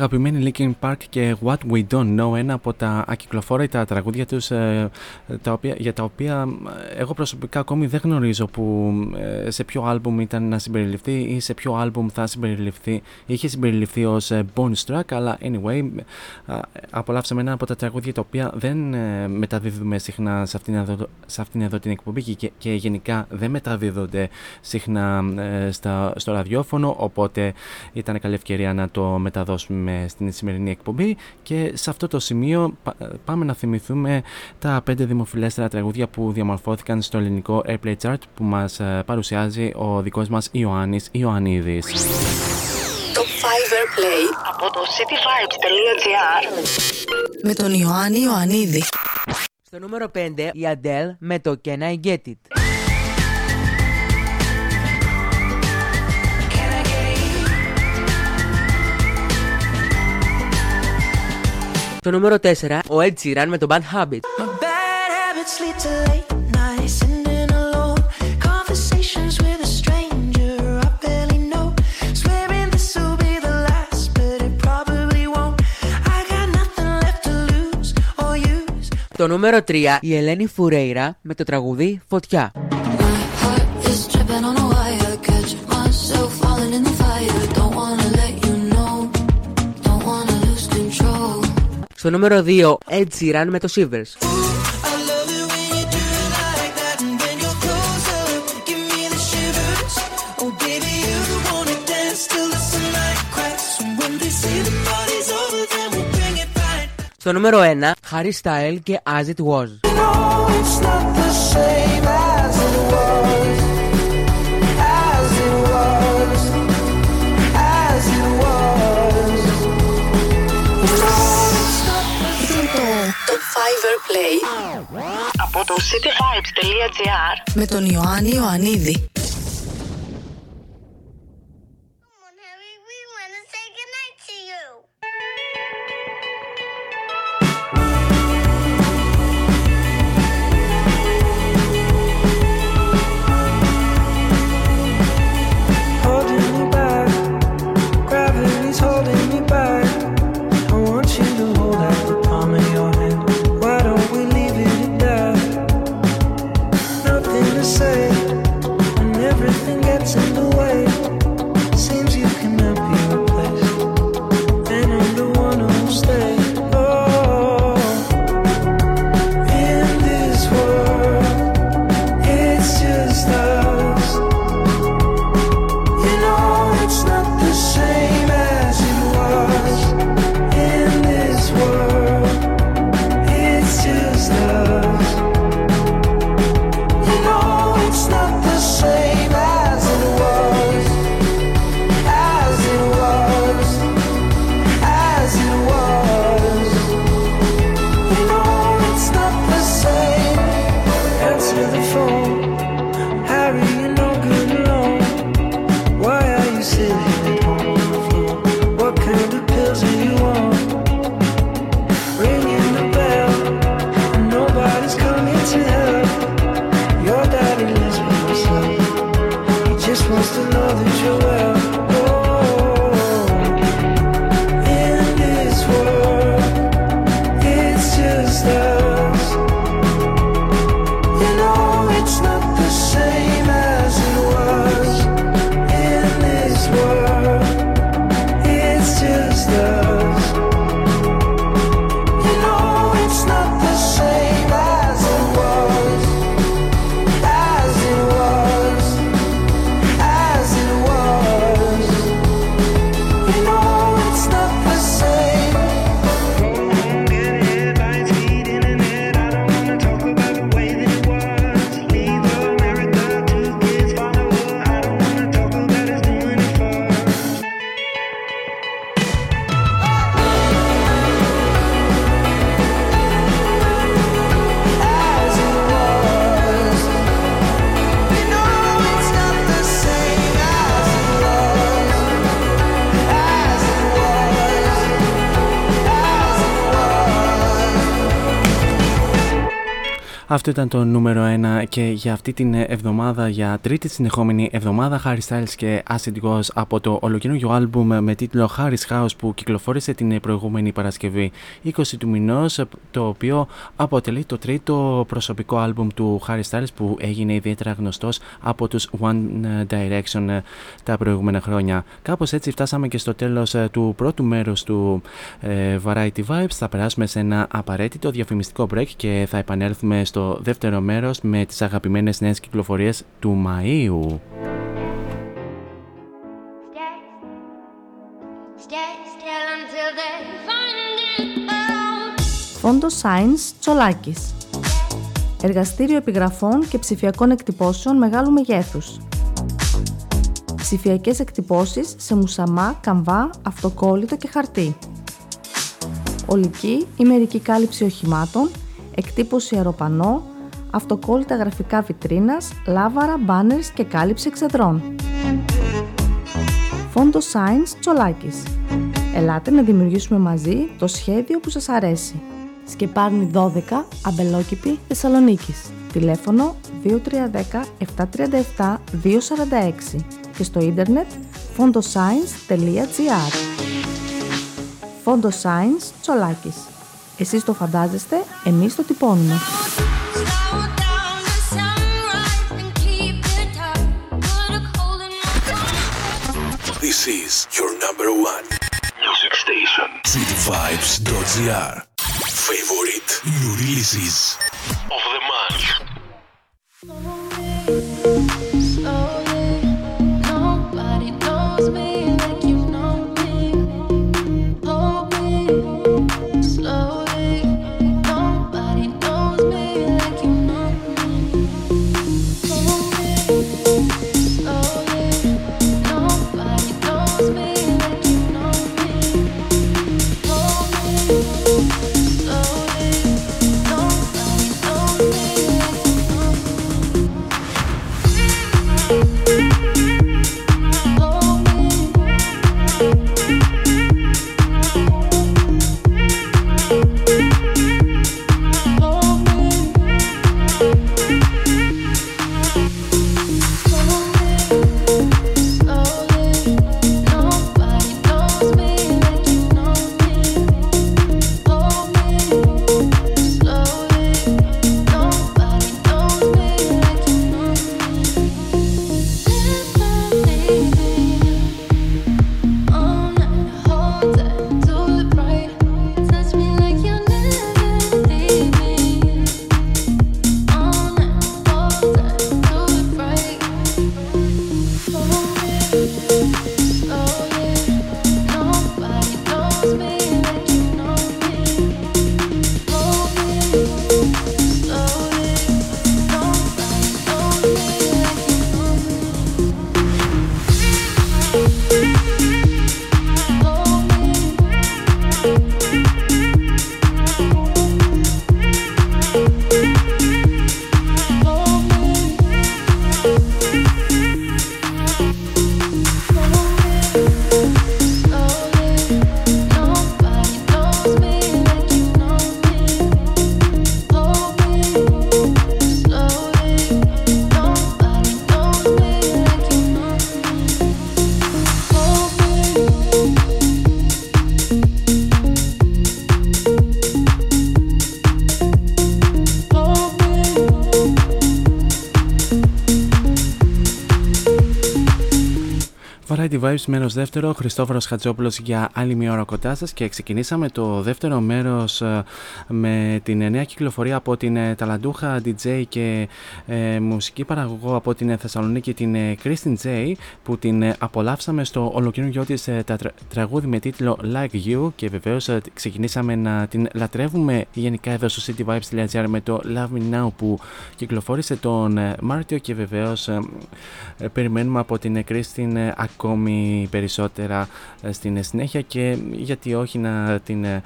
Αγαπημένη Linkin Park και What We Don't Know, ένα από τα ακυκλοφόρητα τραγούδια τους ε, τα οποία, για τα οποία ε, εγώ προσωπικά ακόμη δεν γνωρίζω που, ε, σε ποιο άλμπουμ ήταν να συμπεριληφθεί ή σε ποιο άλμπουμ θα συμπεριληφθεί. Είχε συμπεριληφθεί ως bonus track αλλά anyway απολαύσαμε ένα από τα τραγούδια τα οποία δεν μεταδίδουμε συχνά σε αυτήν εδώ, σε αυτήν εδώ την εκπομπή και, και γενικά δεν μεταδίδονται συχνά στα, στο ραδιόφωνο οπότε ήταν καλή ευκαιρία να το μεταδώσουμε στην σημερινή εκπομπή. Και σε αυτό το σημείο πάμε να θυμηθούμε τα πέντε δημοφιλέστερα τραγούδια που διαμορφώθηκαν στο ελληνικό Airplay Chart που μας ε, παρουσιάζει ο δικός μας Ιωάννης Ιωαννίδης. Το Fiverr Play από το cityvibes.gr με τον Ιωάννη Ιωαννίδη. Στο νούμερο 5 η Adele με το Can I Get It. Το νούμερο 4, ο Ed Sheeran με το Bad Habit. Το νούμερο 3, η Ελένη Φουρέιρα με το τραγουδί Φωτιά. Στο νούμερο 2, Ed Sheeran με το Shivers. Στο νούμερο 1, Harry Style και As It Was. Play από το cityvibes.gr με τον Ιωάννη Ιωαννίδη. Αυτό ήταν το νούμερο 1 και για αυτή την εβδομάδα, για τρίτη συνεχόμενη εβδομάδα, Harry Styles και Acid Ghost από το ολοκαινούργιο άλμπουμ με τίτλο Harry's House που κυκλοφόρησε την προηγούμενη Παρασκευή 20 του μηνός, το οποίο αποτελεί το τρίτο προσωπικό άλμπουμ του Harry Styles που έγινε ιδιαίτερα γνωστός από τους One Direction τα προηγούμενα χρόνια. Κάπως έτσι φτάσαμε και στο τέλος του πρώτου μέρους του ε, Variety Vibes. Θα περάσουμε σε ένα απαραίτητο διαφημιστικό break και θα επανέλθουμε στο στο δεύτερο μέρος με τις αγαπημένες νέες κυκλοφορίες του Μαΐου. Φόντο Science Τσολάκης Εργαστήριο επιγραφών και ψηφιακών εκτυπώσεων μεγάλου μεγέθους. Ψηφιακές εκτυπώσεις σε μουσαμά, καμβά, αυτοκόλλητο και χαρτί. Ολική ή μερική κάλυψη οχημάτων εκτύπωση αεροπανό, αυτοκόλλητα γραφικά βιτρίνας, λάβαρα, μπάνερς και κάλυψη εξεδρών. Φόντος Science Τσολάκης. Ελάτε να δημιουργήσουμε μαζί το σχέδιο που σας αρέσει. Σκεπάρνη 12, Αμπελόκηπη, Θεσσαλονίκης. Τηλέφωνο 2310 737 246 και στο ίντερνετ fondoscience.gr Φόντος Science Τσολάκης. Εσείς το φαντάζεστε, εμείς το τυπώνουμε. This is your number one music station. cityvibes.gr Favorite new releases of the month. Vibes μέρο δεύτερο, Χριστόφορος Χατζόπουλος για άλλη μια ώρα κοντά σας και ξεκινήσαμε το δεύτερο μέρος ε, με την νέα κυκλοφορία από την ε, ταλαντούχα DJ και ε, μουσική παραγωγό από την Θεσσαλονίκη, την ε, Kristen J, που την απολαύσαμε στο ολοκλήρωγιό της τραγούδι με τίτλο Like You. Και βεβαίως ξεκινήσαμε να την λατρεύουμε γενικά εδώ στο cityvibes.gr με το Love Me Now που κυκλοφόρησε τον Μάρτιο. Και βεβαίως περιμένουμε από την Kristen ακόμη περισσότερα ε, στην συνέχεια και γιατί όχι να την ε,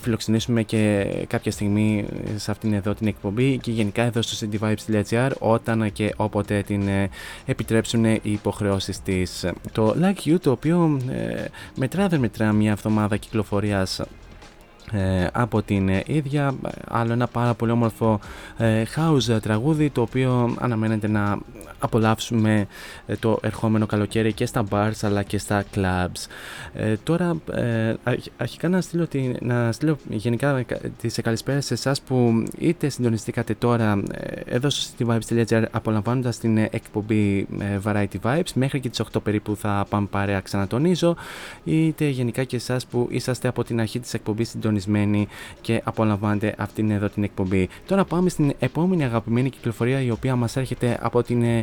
φιλοξενήσουμε και κάποια στιγμή σε αυτήν εδώ την εκπομπή και γενικά εδώ στο cityvibes.gr όταν και όποτε την ε, επιτρέψουν οι υποχρεώσεις της. Το Like You το οποίο μετρά δεν μετρά μια εβδομάδα κυκλοφορίας ε, από την ίδια άλλο ένα πάρα πολύ όμορφο ε, house τραγούδι το οποίο αναμένεται να απολαύσουμε ε, το ερχόμενο καλοκαίρι και στα bars αλλά και στα clubs. Τώρα αρχικά να στείλω, να στείλω γενικά τις καλησπέρες σε εσάς που είτε συντονιστήκατε τώρα εδώ στο cityvibes.gr απολαμβάνοντας την εκπομπή Variety Vibes. Μέχρι και τις 8 περίπου θα πάμε παρέα ξανατονίζω. Είτε γενικά και εσάς που είσαστε από την αρχή της εκπομπής συντονισμένοι και απολαμβάνετε αυτήν εδώ την εκπομπή. Τώρα πάμε στην επόμενη αγαπημένη κυκλοφορία η οποία μας έρχεται από την ε,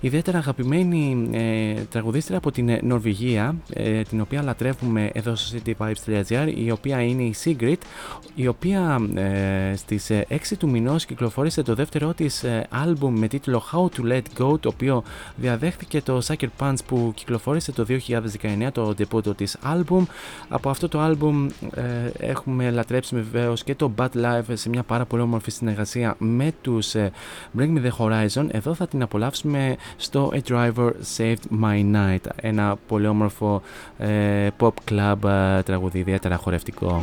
ιδιαίτερα αγαπημένη ε, τραγουδίστρια από την ε, Νορβηγία ε, την οποία λατρεύουμε εδώ στο cityvibes.gr η οποία είναι η Sigrid η οποία ε, στις 6 του μηνός κυκλοφόρησε το δεύτερό της άλμπουμ με τίτλο How to Let Go το οποίο διαδέχθηκε το Sucker Punch που κυκλοφόρησε το 2019 το debut της άλμπουμ από αυτό το άλμπουμ έχουμε έχουμε λατρέψει βεβαίως και το Bad Life σε μια πάρα πολύ όμορφη συνεργασία με τους ε, Bring Me The Horizon. Εδώ θα την απολαύσουμε στο A Driver Saved My Night. Ένα πολύ όμορφο ε, pop club ε, τραγουδί, ιδιαίτερα χορευτικό.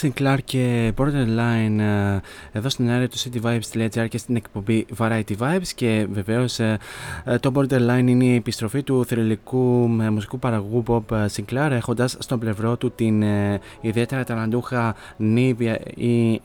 Sinclair και Borderline ε, εδώ στην area του cityvibes.gr και στην εκπομπή Variety Vibes και βεβαίως ε, ε, το Borderline είναι η επιστροφή του θρηλυκού μουσικού παραγωγού Bob Sinclair έχοντας στον πλευρό του την ιδιαίτερα ταλαντούχα Nivea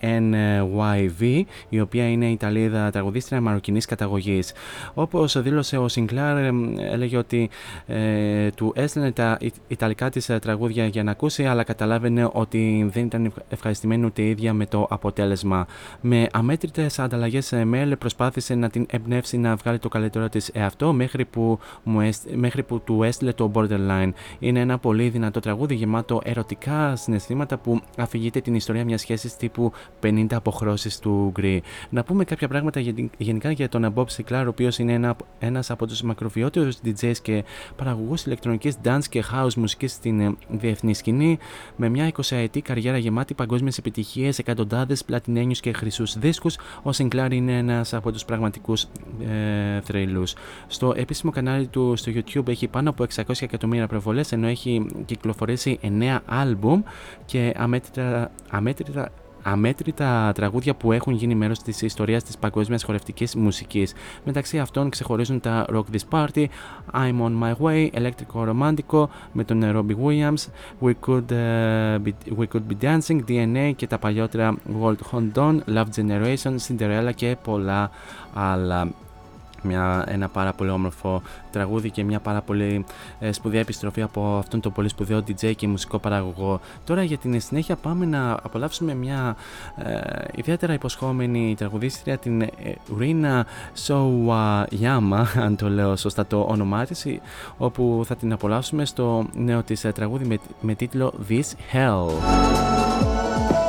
ENYV η οποία είναι Ιταλίδα τραγουδίστρια μαροκινής καταγωγής. Όπως δήλωσε ο Sinclair έλεγε ότι ε, του έστειλε τα ιταλικά της τραγούδια για να ακούσει αλλά καταλάβαινε ότι δεν ήταν ευχαριστημένη ούτε ίδια με το αποτέλεσμα. Με αμέτρητες ανταλλαγές mail προσπάθησε να την εμπνεύσει να βγάλει το καλύτερο της εαυτό μέχρι που, μου μέχρι που του έστειλε το Borderline. Είναι ένα πολύ δυνατό τραγούδι γεμάτο ερωτικά συναισθήματα που αφηγείται την ιστορία μιας σχέσης τύπου 50 αποχρώσεις του Γκρι. Να πούμε κάποια πράγματα γενικά για τον Bob Sinclair, ο οποίος είναι ένα ένας από τους μακροβιότερου DJs και παραγωγούς ηλεκτρονικής dance και house μουσικής στην ε, διεθνή σκηνή, με μια 20 ετή καριέρα γεμάτη παγκόσμιες επιτυχίες, εκατοντάδες πλατινένιους και χρυσούς δίσκους, ο Sinclair είναι ένας από τους πραγματικούς ε, θρύλους. Στο επίσημο κανάλι του στο YouTube έχει πάνω από 600 εκατομμύρια προβολές, ενώ έχει κυκλοφορήσει 9 άλμπουμ και αμέτρητα, αμέτρητα αμέτρητα τραγούδια που έχουν γίνει μέρος της ιστορίας της παγκόσμιας χορευτικής μουσικής. Μεταξύ αυτών ξεχωρίζουν τα Rock This Party, I'm On My Way, Electrico Romantico με τον Robbie Williams, We Could, uh, be, We Could Be Dancing, DNA και τα παλιότερα World Hold On, Love Generation, Cinderella και πολλά άλλα μια, ένα πάρα πολύ όμορφο τραγούδι και μια πάρα πολύ ε, σπουδαία επιστροφή από αυτόν τον πολύ σπουδαίο DJ και μουσικό παραγωγό. Τώρα για την συνέχεια πάμε να απολαύσουμε μια ε, ιδιαίτερα υποσχόμενη τραγουδίστρια την ε, Rina Sowayama, αν το λέω σωστά το όνομά της, όπου θα την απολαύσουμε στο νέο της ε, τραγούδι με, με τίτλο This Hell.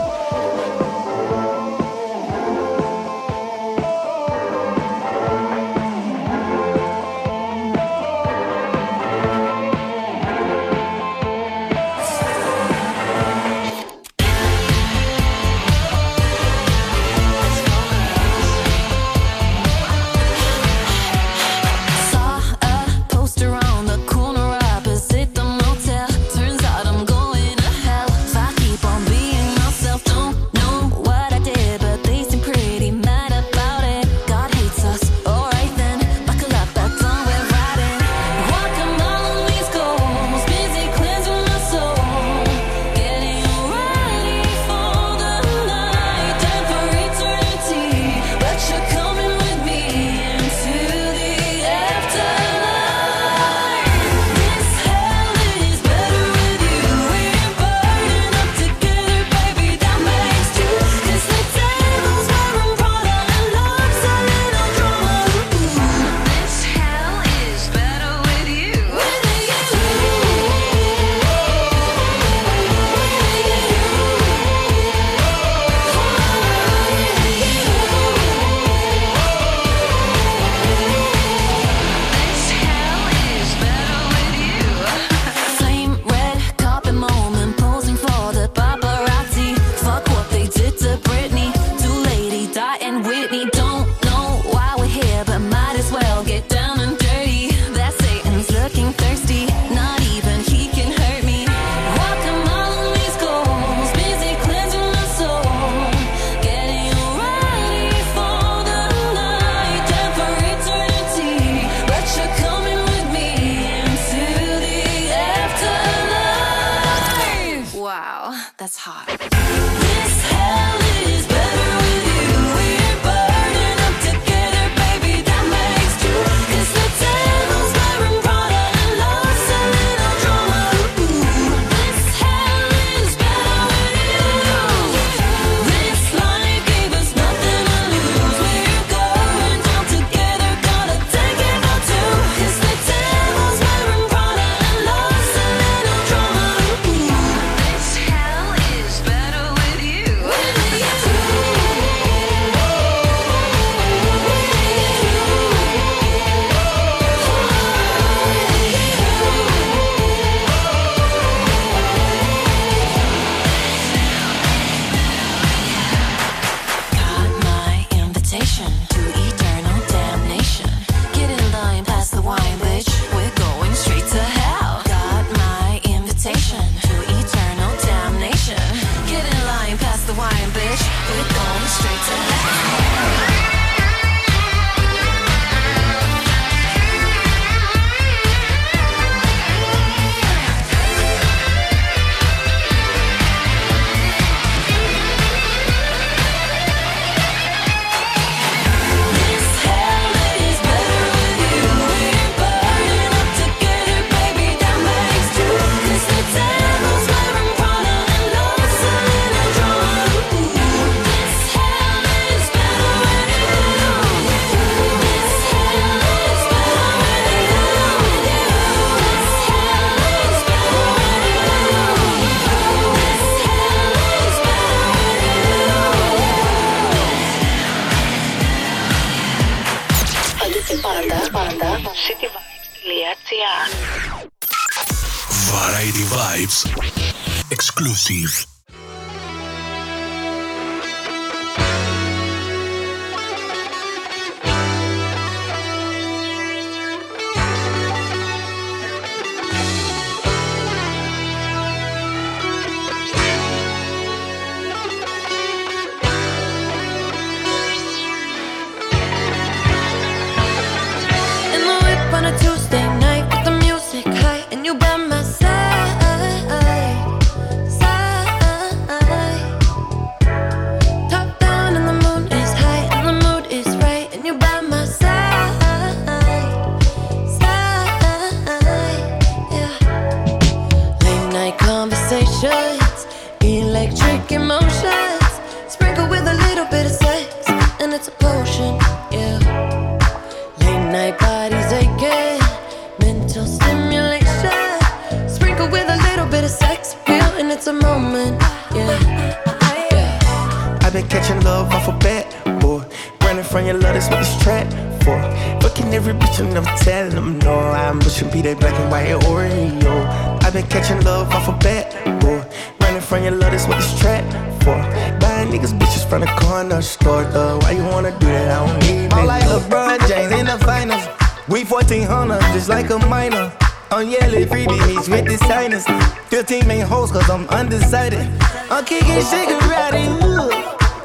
bad boy. Running from your love, that's what this trap for. Buying niggas bitches from the corner store, though. Why you wanna do that? I don't need it. All like LeBron James in the finals. We 1400, just like a minor. I'm yelling freebie meets with the signers. 15 main hoes, cause I'm undecided. I'm kicking shaking ratty.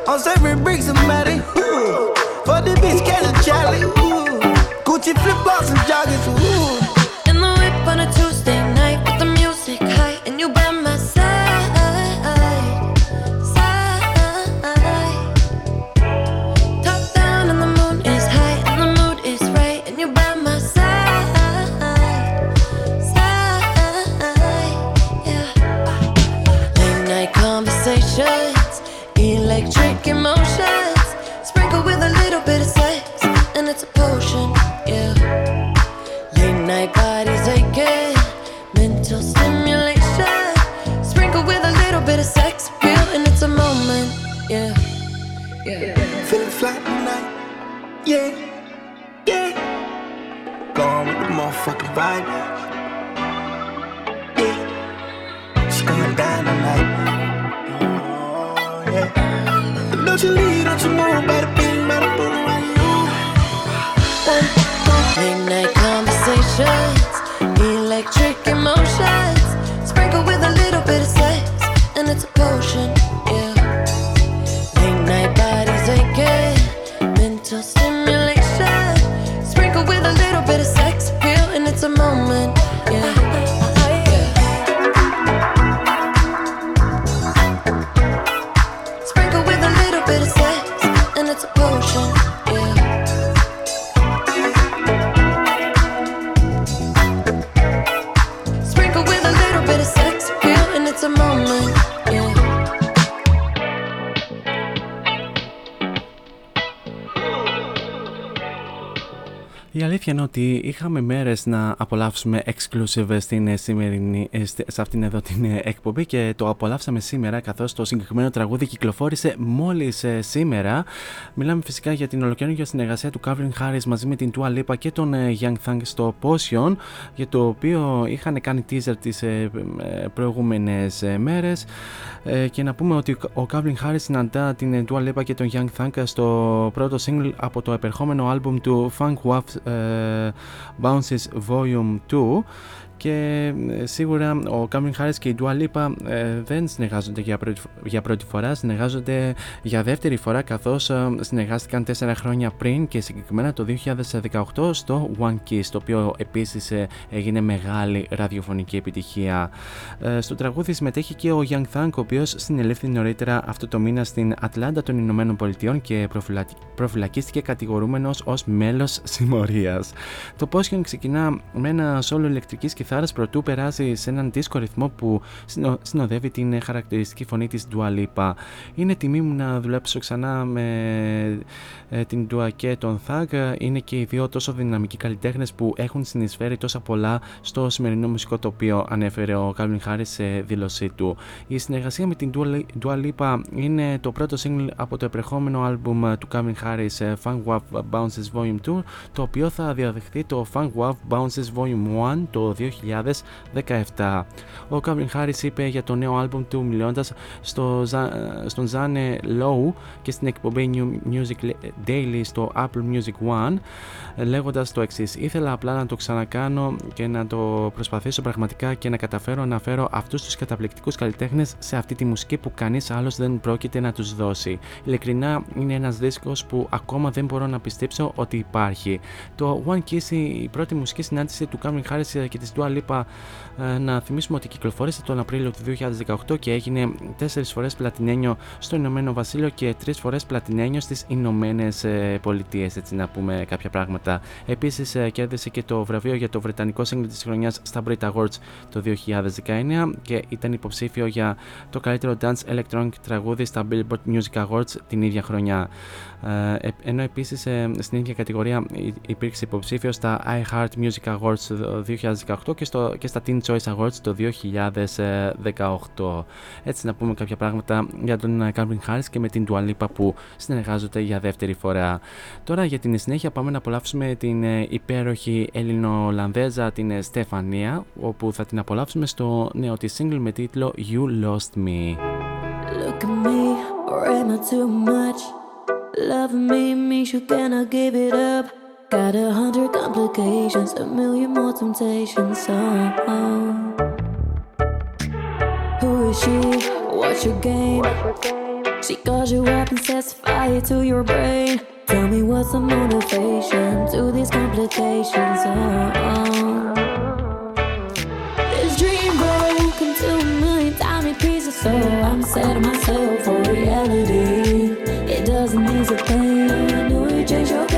I'm serving bricks and matty. For the bitch, catch a Charlie. Ooh. Gucci flip flops and joggers. Ooh. In the whip on a Tuesday. pressure είχαμε μέρες να απολαύσουμε exclusive στην ε, σημερινή, ε, σε αυτήν εδώ την ε, εκπομπή και το απολαύσαμε σήμερα καθώς το συγκεκριμένο τραγούδι κυκλοφόρησε μόλις σήμερα. Μιλάμε φυσικά για την ολοκληρωτική συνεργασία του Calvin Harris μαζί με την Dua Lipa και τον Young Thug στο Potion για το οποίο είχαν κάνει teaser τις προηγούμενες μέρες και να πούμε ότι ο Calvin Harris συναντά την Dua Lipa και τον Young Thug στο πρώτο single από το επερχόμενο album του Funk Waff Bounces Volume 2 και ε, σίγουρα ο Calvin Harris και η Dua Lipa ε, δεν συνεργάζονται για πρώτη, για πρώτη φορά, συνεργάζονται για δεύτερη φορά καθώς ε, συνεργάστηκαν τέσσερα χρόνια πριν και συγκεκριμένα το 2018 στο One Kiss το οποίο επίσης έγινε μεγάλη ραδιοφωνική επιτυχία. Στο τραγούδι συμμετέχει και ο Young Thug ο οποίος συνελήφθη νωρίτερα αυτό το μήνα στην Ατλάντα των Ηνωμένων Πολιτειών και προφυλακίστηκε κατηγορούμενος ως μέλος συμμορίας. Το Potion ξεκινά με ένα σόλο ηλεκτρικής και κιθάρας προτού περάσει σε έναν δίσκο ρυθμό που συνοδεύει την χαρακτηριστική φωνή της Dua Lipa. Είναι τιμή μου να δουλέψω ξανά με ε, την Dua και τον Thug. Είναι και οι δύο τόσο δυναμικοί καλλιτέχνες που έχουν συνεισφέρει τόσα πολλά στο σημερινό μουσικό τοπίο, ανέφερε ο Calvin Harris σε δήλωσή του. Η συνεργασία με την Dua Lipa είναι το πρώτο single από το επερχόμενο άλμπουμ του Calvin Harris Funk Wav Bounces Volume 2, το οποίο θα διαδεχθεί το Funk Wav Bounces Volume 1 το 2017. Ο Calvin Harris είπε για το νέο άλμπουμ του μιλώντας στο, στον Zane Low και στην εκπομπή New Music Daily στο Apple Music One λέγοντας το εξής. Ήθελα απλά να το ξανακάνω και να το προσπαθήσω πραγματικά και να καταφέρω να φέρω αυτούς τους καταπληκτικούς καλλιτέχνες σε αυτή τη μουσική που κανείς άλλος δεν πρόκειται να τους δώσει. Ειλικρινά είναι ένας δίσκος που ακόμα δεν μπορώ να πιστέψω ότι υπάρχει. Το One Kiss, η πρώτη μουσική συνάντηση του Calvin Harris και της Dua Lipa ε, να θυμίσουμε ότι κυκλοφόρησε τον Απρίλιο του 2018 και έγινε 4 φορές πλατινένιο στο Ηνωμένο Βασίλειο και 3 φορές πλατινένιο στις Ηνωμένες Πολιτείες, έτσι να πούμε κάποια πράγματα. Επίσης, ε, κέρδισε και το βραβείο για το βρετανικό σύγκλι της χρονιάς στα Brit Awards το 2019 και ήταν υποψήφιο για το καλύτερο dance electronic τραγούδι στα Billboard Music Awards την ίδια χρονιά. Ε, ενώ επίσης στην ίδια κατηγορία υπήρξε υποψήφιος στα iHeart Music Awards το 2018 και, στο, και στα Teen Choice Awards το 2018. Έτσι να πούμε κάποια πράγματα για τον Calvin Harris και με την Dua Lipa που συνεργάζονται για δεύτερη φορά. Τώρα για την συνέχεια πάμε να απολαύσουμε την ε, υπέροχη Ελληνο-Ολλανδέζα την Στεφανία όπου θα την απολαύσουμε στο νέο της single με τίτλο You Lost Me. Look at me, or am I too much? Love me means you cannot give it up. Got a hundred complications, a million more temptations. Oh, oh. Who is she? What's your game? She calls you up and sets fire to your brain. Tell me what's the motivation to these complications. Oh, oh. This dream broke into a million tiny pieces, so I'm setting myself for reality. Doesn't ease the pain. I knew you changed your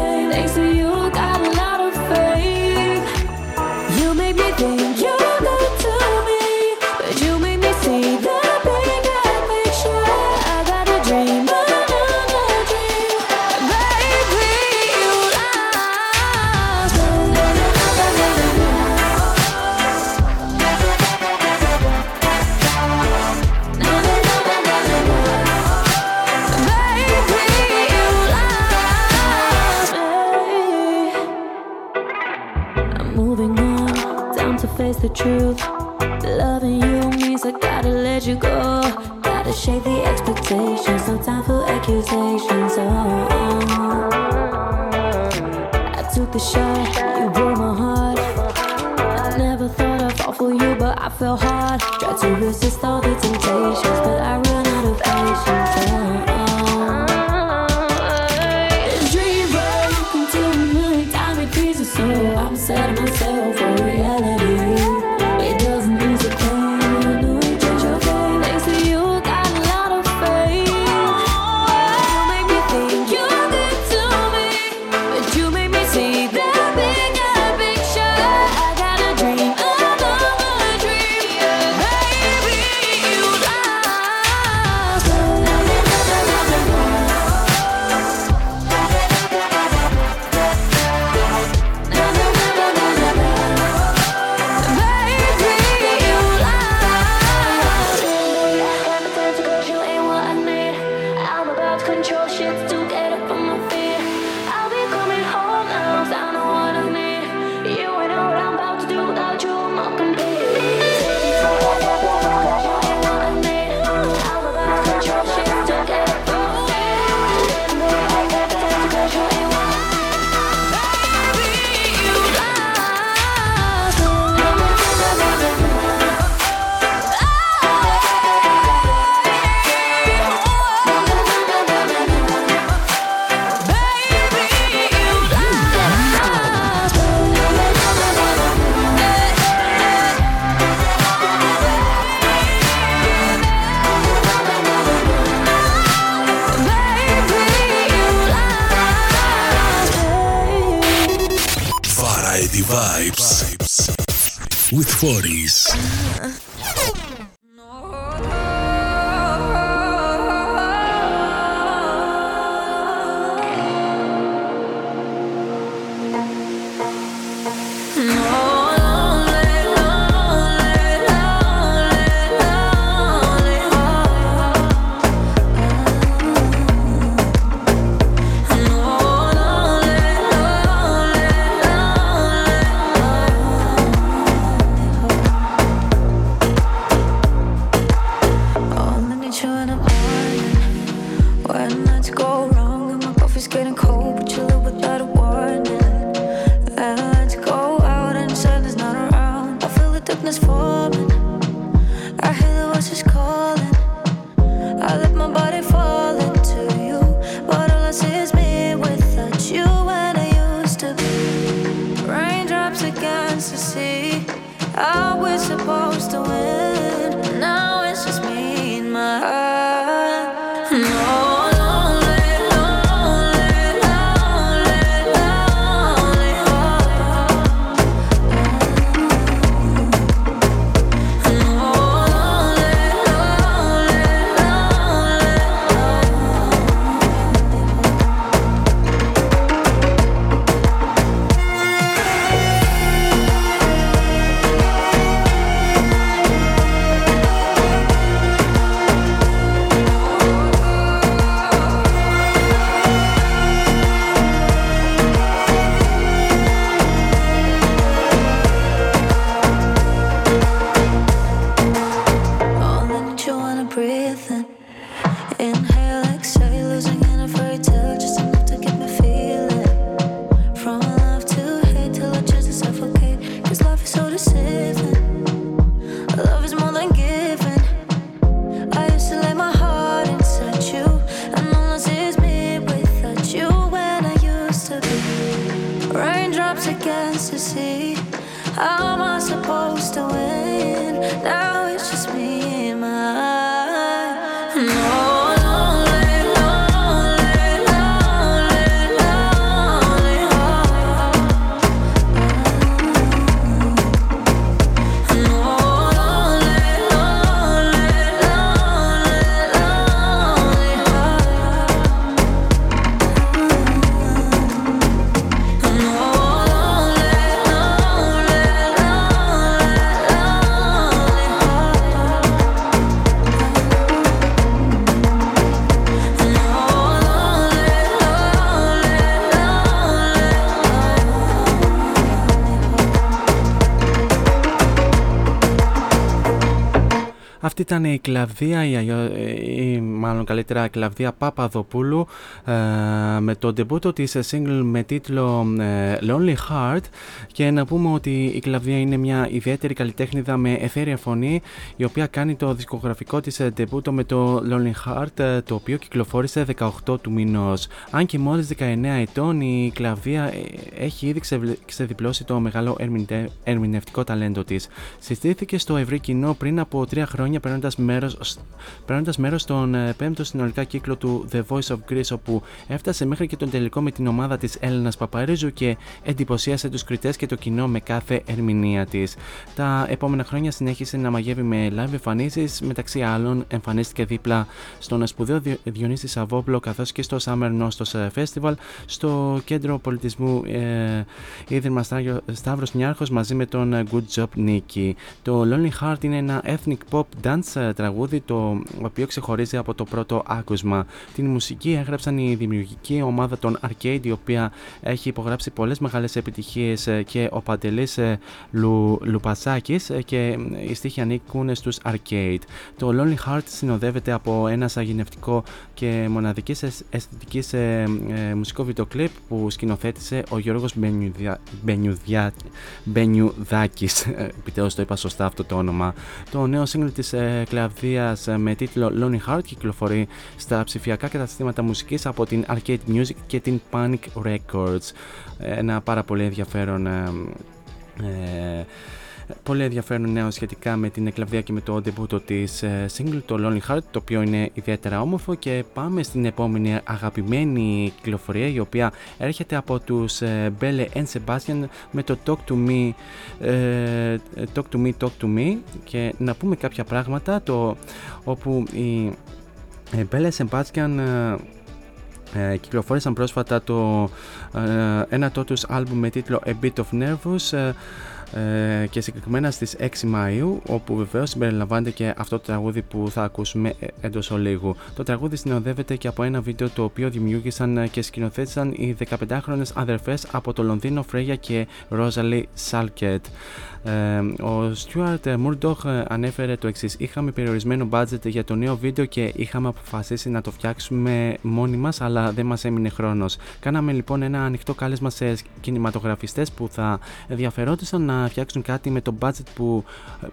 truth. Loving you means I gotta let you go. Gotta shake the expectations, no time for accusations. Oh, oh. I took the shot, you broke my heart. I never thought I'd fall for you, but I fell hard. Tried to resist all the temptations, but I run out of patience. Oh, oh. Αυτή ήταν η κλαβδία, ή, αλλιώ- ή μάλλον καλύτερα κλαβδία Παπαδοπούλου ε, με το ντεμπούτο της single με τίτλο ε, Lonely Heart και να πούμε ότι η κλαβδία είναι μια ιδιαίτερη καλλιτέχνηδα με εθέρια φωνή η οποία κάνει το δισκογραφικό της ε, ντεμπούτο με το Lonely Heart ε, το οποίο κυκλοφόρησε 18 του μηνός. Αν και μόλις 19 ετών η κλαβδία ε, έχει ήδη ξεβλ- ξεδιπλώσει το μεγάλο ερμηνε- ερμηνευτικό ταλέντο της. Συστήθηκε στο ευρύ κοινό πριν από τρία χρόνια παίρνοντας μέρος, παίρνοντας μέρος στον ε, πέμπτο συνολικά κύκλο του The Voice of Greece όπου έφτασε μέχρι και τον τελικό με την ομάδα της Έλληνας Παπαρίζου και εντυπωσίασε τους κριτές και το κοινό με κάθε ερμηνεία της. Τα επόμενα χρόνια συνέχισε να μαγεύει με live εμφανίσεις, μεταξύ άλλων εμφανίστηκε δίπλα στον σπουδαίο Διο- Διονύση Σαββόπουλο καθώς και στο Summer Nostos Festival στο Κέντρο Πολιτισμού ε, Ίδρυμα Στάγιο- Σταύρος Νιάρχος μαζί με τον ε, Good Job Nicky. Το Lonely Heart είναι ένα ethnic pop dance ε, τραγούδι το οποίο ξεχωρίζει από το πρώτο άκουσμα. Την μουσική έγραψαν η δημιουργική ομάδα των Arcade η οποία έχει υπογράψει πολλές μεγάλες επιτυχίες ε, και ο Παντελής ε, Λου, Λουπασάκης ε, και ε, οι στίχοι ανήκουν στους Arcade. Το Lonely Heart συνοδεύεται από ένα σαγηνευτικό και μοναδικής αισ- αισθητικής ε, ε, μουσικό βίντεο κλιπ που σκηνοθέτησε ο Γιώργος Μπενιουδιά, Μπενιουδιά, Μπενιουδάκης. Ε, Επιτέλους το είπα σωστά αυτό το όνομα. Το νέο single της ε, Κλαβδίας ε, με τίτλο Lonely Heart κυκλοφορεί στα ψηφιακά καταστήματα μουσικής από την Arcade Music και την Panic Records. Ένα πάρα πολύ ενδιαφέρον ε, ε, πολύ ενδιαφέρον νέο σχετικά με την εκλαβία και με το ντεμπούτο της single, το Lonely Heart, το οποίο είναι ιδιαίτερα όμορφο. Και πάμε στην επόμενη αγαπημένη κυκλοφορία, η οποία έρχεται από τους Belle and Sebastian με το Talk to Me, Talk to Me, Talk to Me. Και να πούμε κάποια πράγματα, το, όπου η Belle and Sebastian ε, κυκλοφόρησαν πρόσφατα το ε, ένα τους άλμπουμ με τίτλο A Bit of Nervous ε, ε, και συγκεκριμένα στις 6 Μαΐου όπου βεβαίως συμπεριλαμβάνεται και αυτό το τραγούδι που θα ακούσουμε ε, εντός ολίγου. Το τραγούδι συνοδεύεται και από ένα βίντεο το οποίο δημιούργησαν και σκηνοθέτησαν οι 15χρονες αδερφές από το Λονδίνο Φρέγια και Ρόζαλι Σάλκετ. Ε, ο Stuart Murdoch ε, ανέφερε το εξής: Είχαμε περιορισμένο budget για το νέο βίντεο και είχαμε αποφασίσει να το φτιάξουμε μόνοι μας, αλλά δεν μας έμεινε χρόνος. Κάναμε λοιπόν ένα ανοιχτό κάλεσμα σε κινηματογραφιστές που θα ενδιαφερόντουσαν να φτιάξουν κάτι με το budget που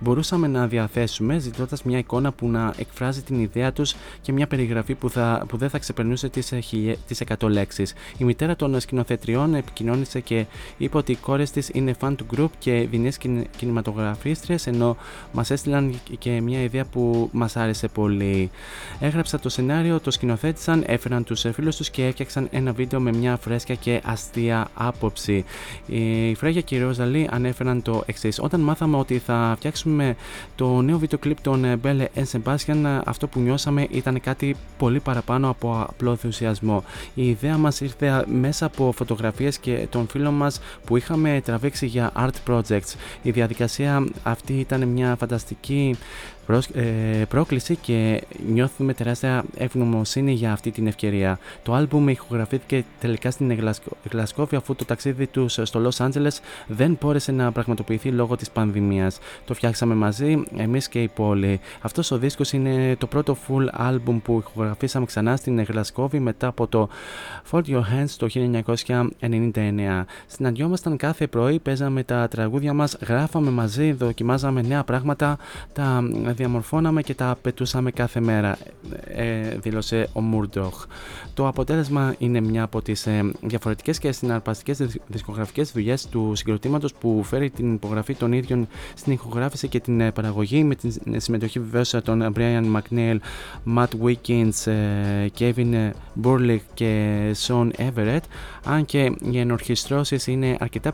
μπορούσαμε να διαθέσουμε, ζητώντας μια εικόνα που να εκφράζει την ιδέα τους και μια περιγραφή που, θα, που δεν θα ξεπερνούσε τις 100 λέξεις. Η μητέρα των σκηνοθετριών επικοινώνησε και είπε ότι οι κόρες της είναι fan του group και δεινέ κινηματογραφίστριε, ενώ μας έστειλαν και μια ιδέα που μας άρεσε πολύ. Έγραψα το σενάριο, το σκηνοθέτησαν, έφεραν τους φίλους τους και έφτιαξαν ένα βίντεο με μια φρέσκια και αστεία άποψη. Η Φρέγια και η Ροζαλή ανέφεραν το εξής. Όταν μάθαμε ότι θα φτιάξουμε το νέο βίντεο κλιπ των Μπέλε Εν Sebastian, αυτό που νιώσαμε ήταν κάτι πολύ παραπάνω από απλό ενθουσιασμό. Η ιδέα μας ήρθε μέσα από φωτογραφίες και των φίλων μας που είχαμε τραβήξει για art projects. Η διαδικασία αυτή ήταν μια φανταστική ε, πρόκληση και νιώθουμε τεράστια ευγνωμοσύνη για αυτή την ευκαιρία. Το άλμπουμ ηχογραφήθηκε τελικά στην Γλασκόβη αφού το ταξίδι τους στο Λος Άντζελες δεν μπόρεσε να πραγματοποιηθεί λόγω της πανδημίας. Το φτιάξαμε μαζί εμείς και η πόλη. Αυτός ο δίσκος είναι το πρώτο full album που ηχογραφήσαμε ξανά στην Γλασκόβη μετά από το Fold Your Hands το 1999. Συναντιόμασταν κάθε πρωί, παίζαμε τα τραγούδια μας, γράφαμε μαζί, δοκιμάζαμε νέα πράγματα, τα διαμορφώναμε και τα πετούσαμε κάθε μέρα, ε, δήλωσε ο Μουρντοχ. Το αποτέλεσμα είναι μια από τις ε, διαφορετικές και συναρπαστικές δισκογραφικές δουλειές του συγκροτήματος που φέρει την υπογραφή των ίδιων στην ηχογράφηση και την ε, παραγωγή με την συμμετοχή βεβαίως των Brian McNeil, Matt Wickens, ε, Kevin Burlick και Sean Everett. Αν και οι ενορχιστρώσεις είναι αρκετά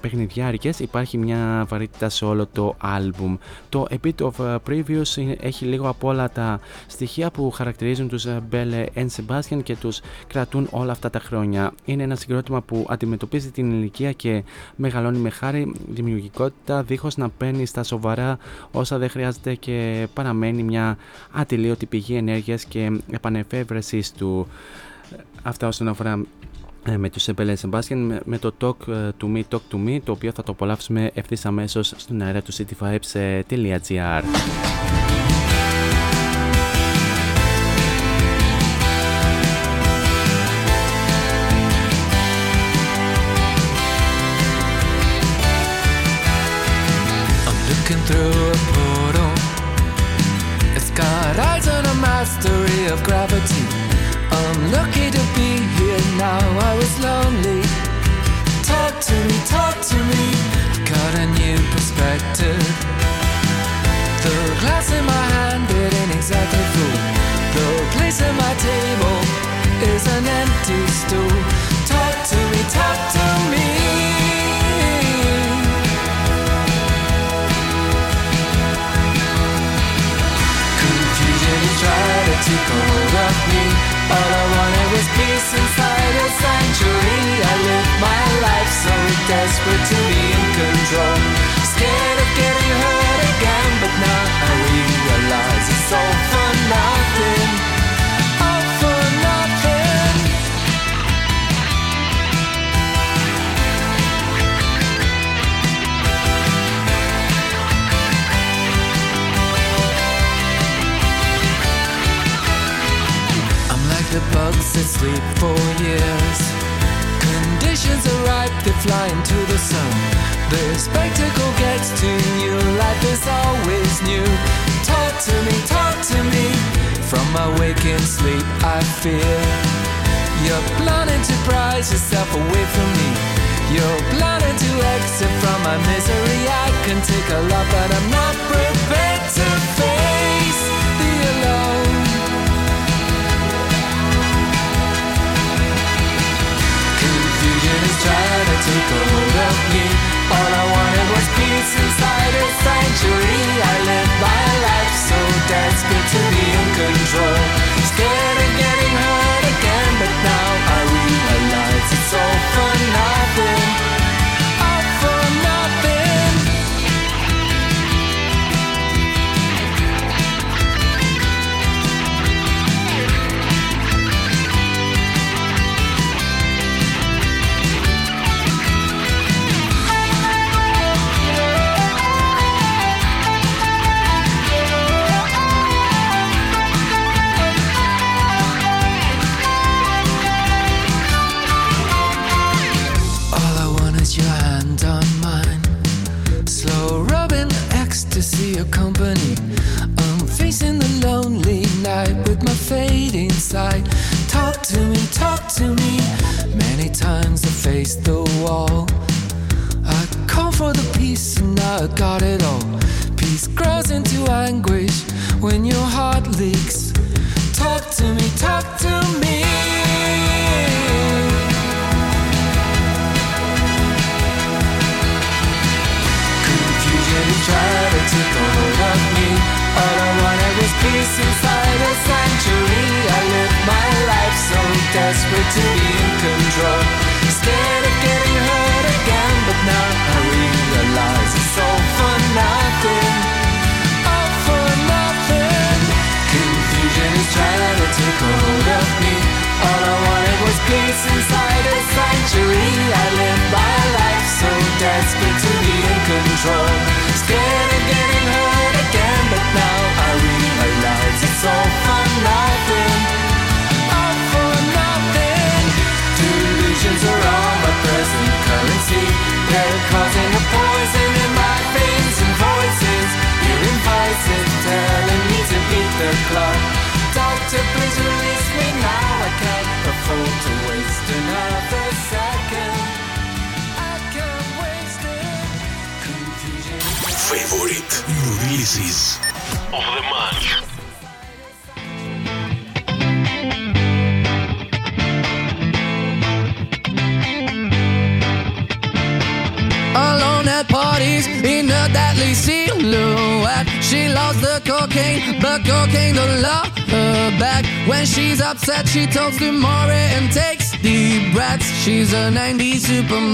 παιχνιδιάρικες, υπάρχει μια βαρύτητα σε όλο το album. Το A Bit of Previous έχει λίγο από όλα τα στοιχεία που χαρακτηρίζουν τους Belle and Sebastian και τους κρατούν όλα αυτά τα χρόνια. Είναι ένα συγκρότημα που αντιμετωπίζει την ηλικία και μεγαλώνει με χάρη δημιουργικότητα δίχως να παίρνει στα σοβαρά όσα δεν χρειάζεται και παραμένει μια ατελείωτη πηγή ενέργειας και επανεφεύρεσης του. Αυτά όσον αφορά ε, ε, με τους Σεμπελέ Σεμπάσκεν με το Talk ε, to Me, Talk to το οποίο θα το απολαύσουμε ευθύς αμέσως στην αέρα του cityvibes.gr. now. I was lonely. Talk to me, talk to me. Got a new perspective. The glass in my hand didn't exactly full. The place at my table is an empty stool. Talk to me, talk to me. try to take hold of me. All so desperate to be in control. Scared of getting hurt again, but now I realize it's all for nothing. All for nothing. I'm like the bugs that sleep for years. Conditions like they fly into the sun. The spectacle gets to you, life is always new. Talk to me, talk to me. From my waking sleep, I feel you're planning to prize yourself away from me. You're planning to exit from my misery. I can take a lot, but I'm not prepared. All I wanted was peace inside a sanctuary. I lived my life so desperate to be in control.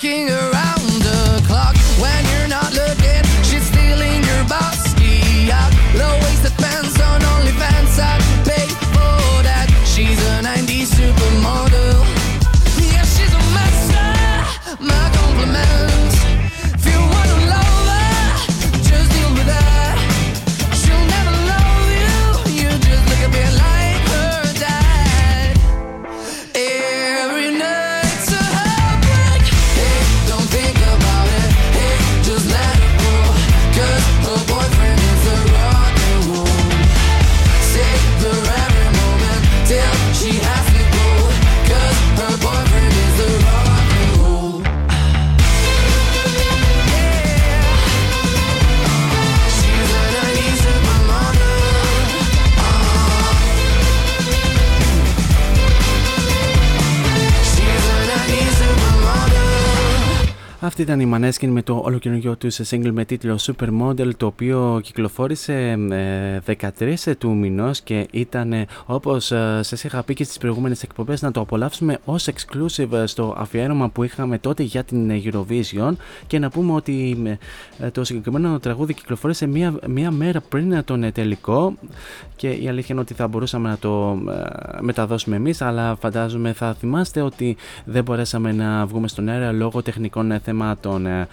working around ήταν η Maneskin με το ολοκαινούργιο του single με τίτλο Supermodel το οποίο κυκλοφόρησε 13 ε, του μηνός και ήταν όπως ε, σας είχα πει και στις προηγούμενες εκπομπές να το απολαύσουμε ως exclusive στο αφιέρωμα που είχαμε τότε για την Eurovision και να πούμε ότι ε, το συγκεκριμένο τραγούδι κυκλοφόρησε μία, μία μέρα πριν τον τελικό και η αλήθεια είναι ότι θα μπορούσαμε να το μεταδώσουμε εμείς αλλά φαντάζομαι θα θυμάστε ότι δεν μπορέσαμε να βγούμε στον αέρα λόγω τεχνικών θεμάτων. Ε,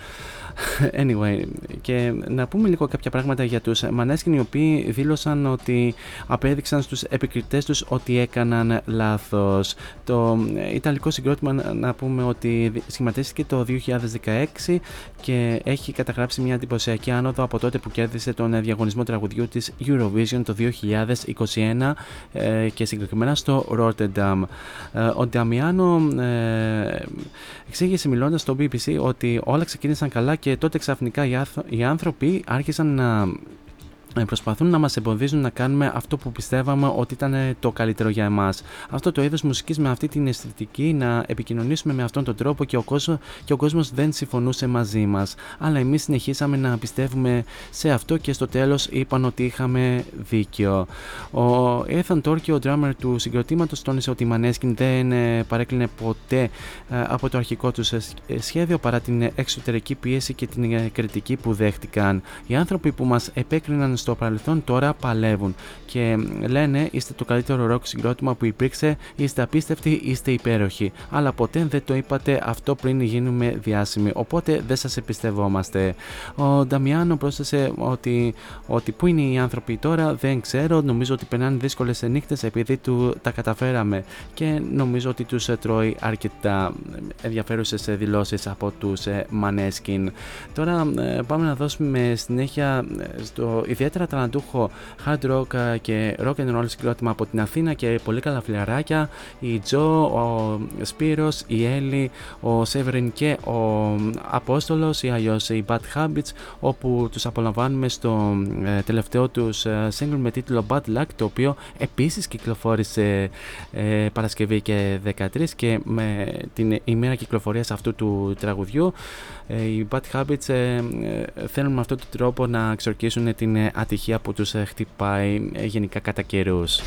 (laughs) anyway, και να πούμε λίγο κάποια πράγματα για τους Maneskin οι οποίοι δήλωσαν ότι απέδειξαν στους επικριτές τους ότι έκαναν λάθος. Το Ιταλικό συγκρότημα να πούμε ότι σχηματίστηκε το 2016 και έχει καταγράψει μια εντυπωσιακή άνοδο από τότε που κέρδισε τον διαγωνισμό τραγουδιού της Eurovision το 2021 ε, και συγκεκριμένα στο Rotterdam. Ε, ο Νταμιάνο εξήγησε μιλώντας στο BBC ότι όλα ξεκίνησαν καλά και τότε ξαφνικά οι άνθρωποι άρχισαν να ε, προσπαθούν να μας εμποδίζουν να κάνουμε αυτό που πιστεύαμε ότι ήταν ε, το καλύτερο για εμάς. Αυτό το είδος μουσικής με αυτή την αισθητική να επικοινωνήσουμε με αυτόν τον τρόπο και ο, κόσμο, και ο κόσμος δεν συμφωνούσε μαζί μας. Αλλά εμείς συνεχίσαμε να πιστεύουμε σε αυτό και στο τέλος είπαν ότι είχαμε δίκιο. Ο Ethan Torque, ο drummer του συγκροτήματος, τόνισε ότι η Maneskin δεν ε, παρέκλεινε ποτέ από το αρχικό τους σχέδιο παρά την εξωτερική πίεση και την κριτική που δέχτηκαν. Οι άνθρωποι που μας επέκριναν στο παρελθόν τώρα παλεύουν και λένε είστε το καλύτερο ροκ συγκρότημα που υπήρξε, είστε απίστευτοι, είστε υπέροχοι. Αλλά ποτέ δεν το είπατε αυτό πριν γίνουμε διάσημοι, οπότε δεν σας εμπιστευόμαστε. Ο Νταμιάνο πρόσθεσε ότι, ότι πού είναι οι άνθρωποι τώρα δεν ξέρω, νομίζω ότι περνάνε δύσκολες νύχτες επειδή του τα καταφέραμε και νομίζω ότι τους τρώει αρκετά ενδιαφέρουσες δηλώσεις από τους Maneskin. Τώρα ε, πάμε να δώσουμε συνέχεια ε, στο ιδιαίτερο ιδιαίτερα ταλαντούχο hard rock ε, και rock and roll συγκρότημα από την Αθήνα και πολύ καλά φιλαράκια. Η Τζο, ο Σπύρος, η Έλλη, ο Σέβεριν και ο Απόστολος ή αλλιώς οι Bad Habits όπου τους απολαμβάνουμε στο ε, τελευταίο τους ε, single με τίτλο Bad Luck το οποίο επίσης κυκλοφόρησε ε, Παρασκευή και 13 και με την ημέρα κυκλοφορίας αυτού του τραγουδιού οι Bad Habits θέλουν με αυτόν τον τρόπο να εξορκίσουν την ατυχία που τους ε, χτυπάει ε, γενικά κατά καιρούς.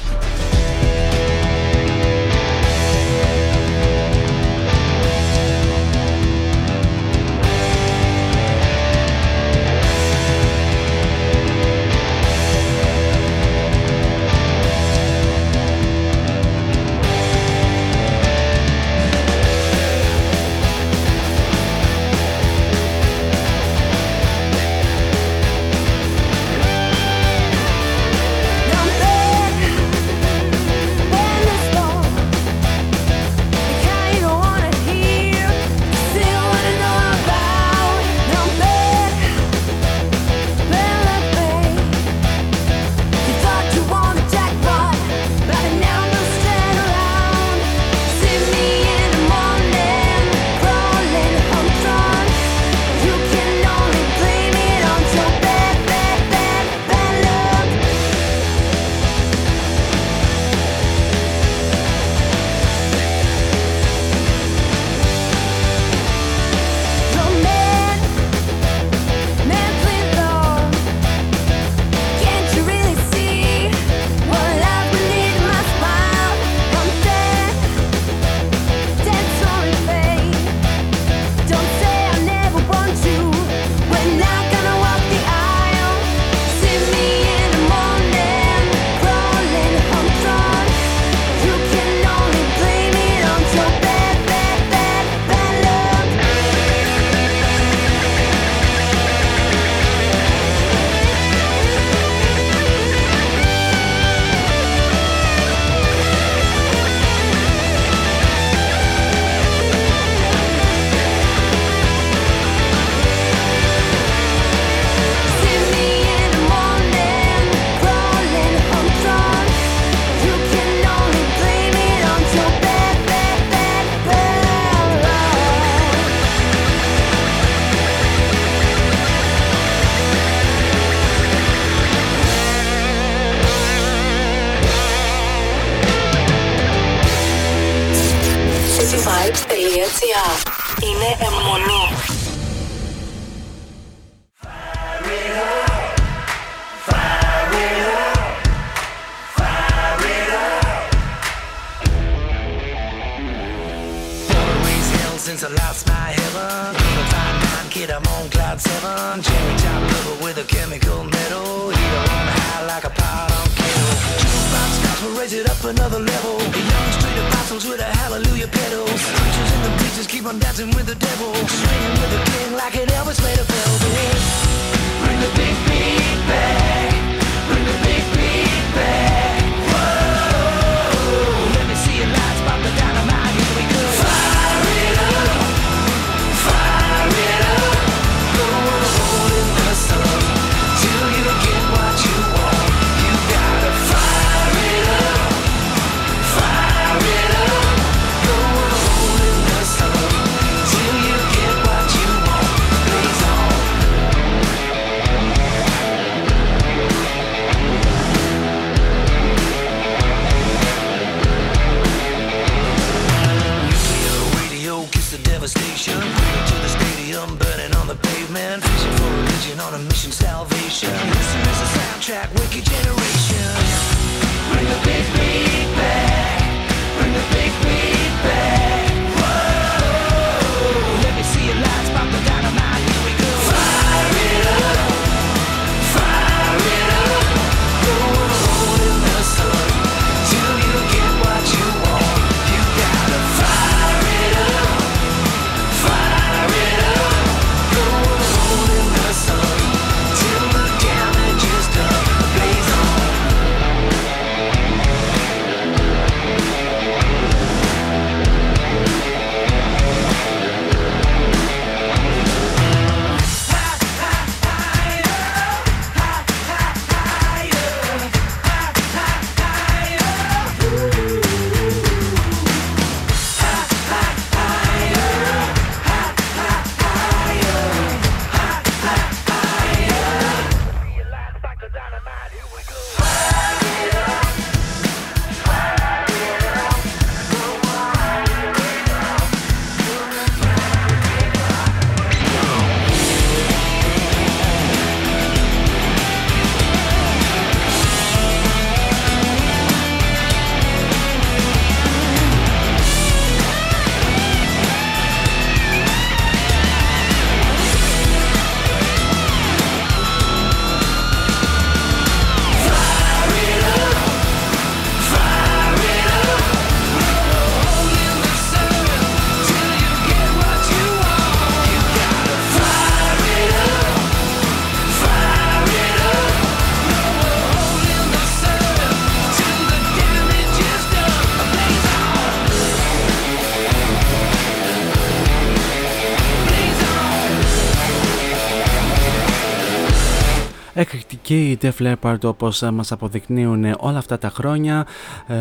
K η Def Leppard όπως ε, μας αποδεικνύουν όλα αυτά τα χρόνια ε,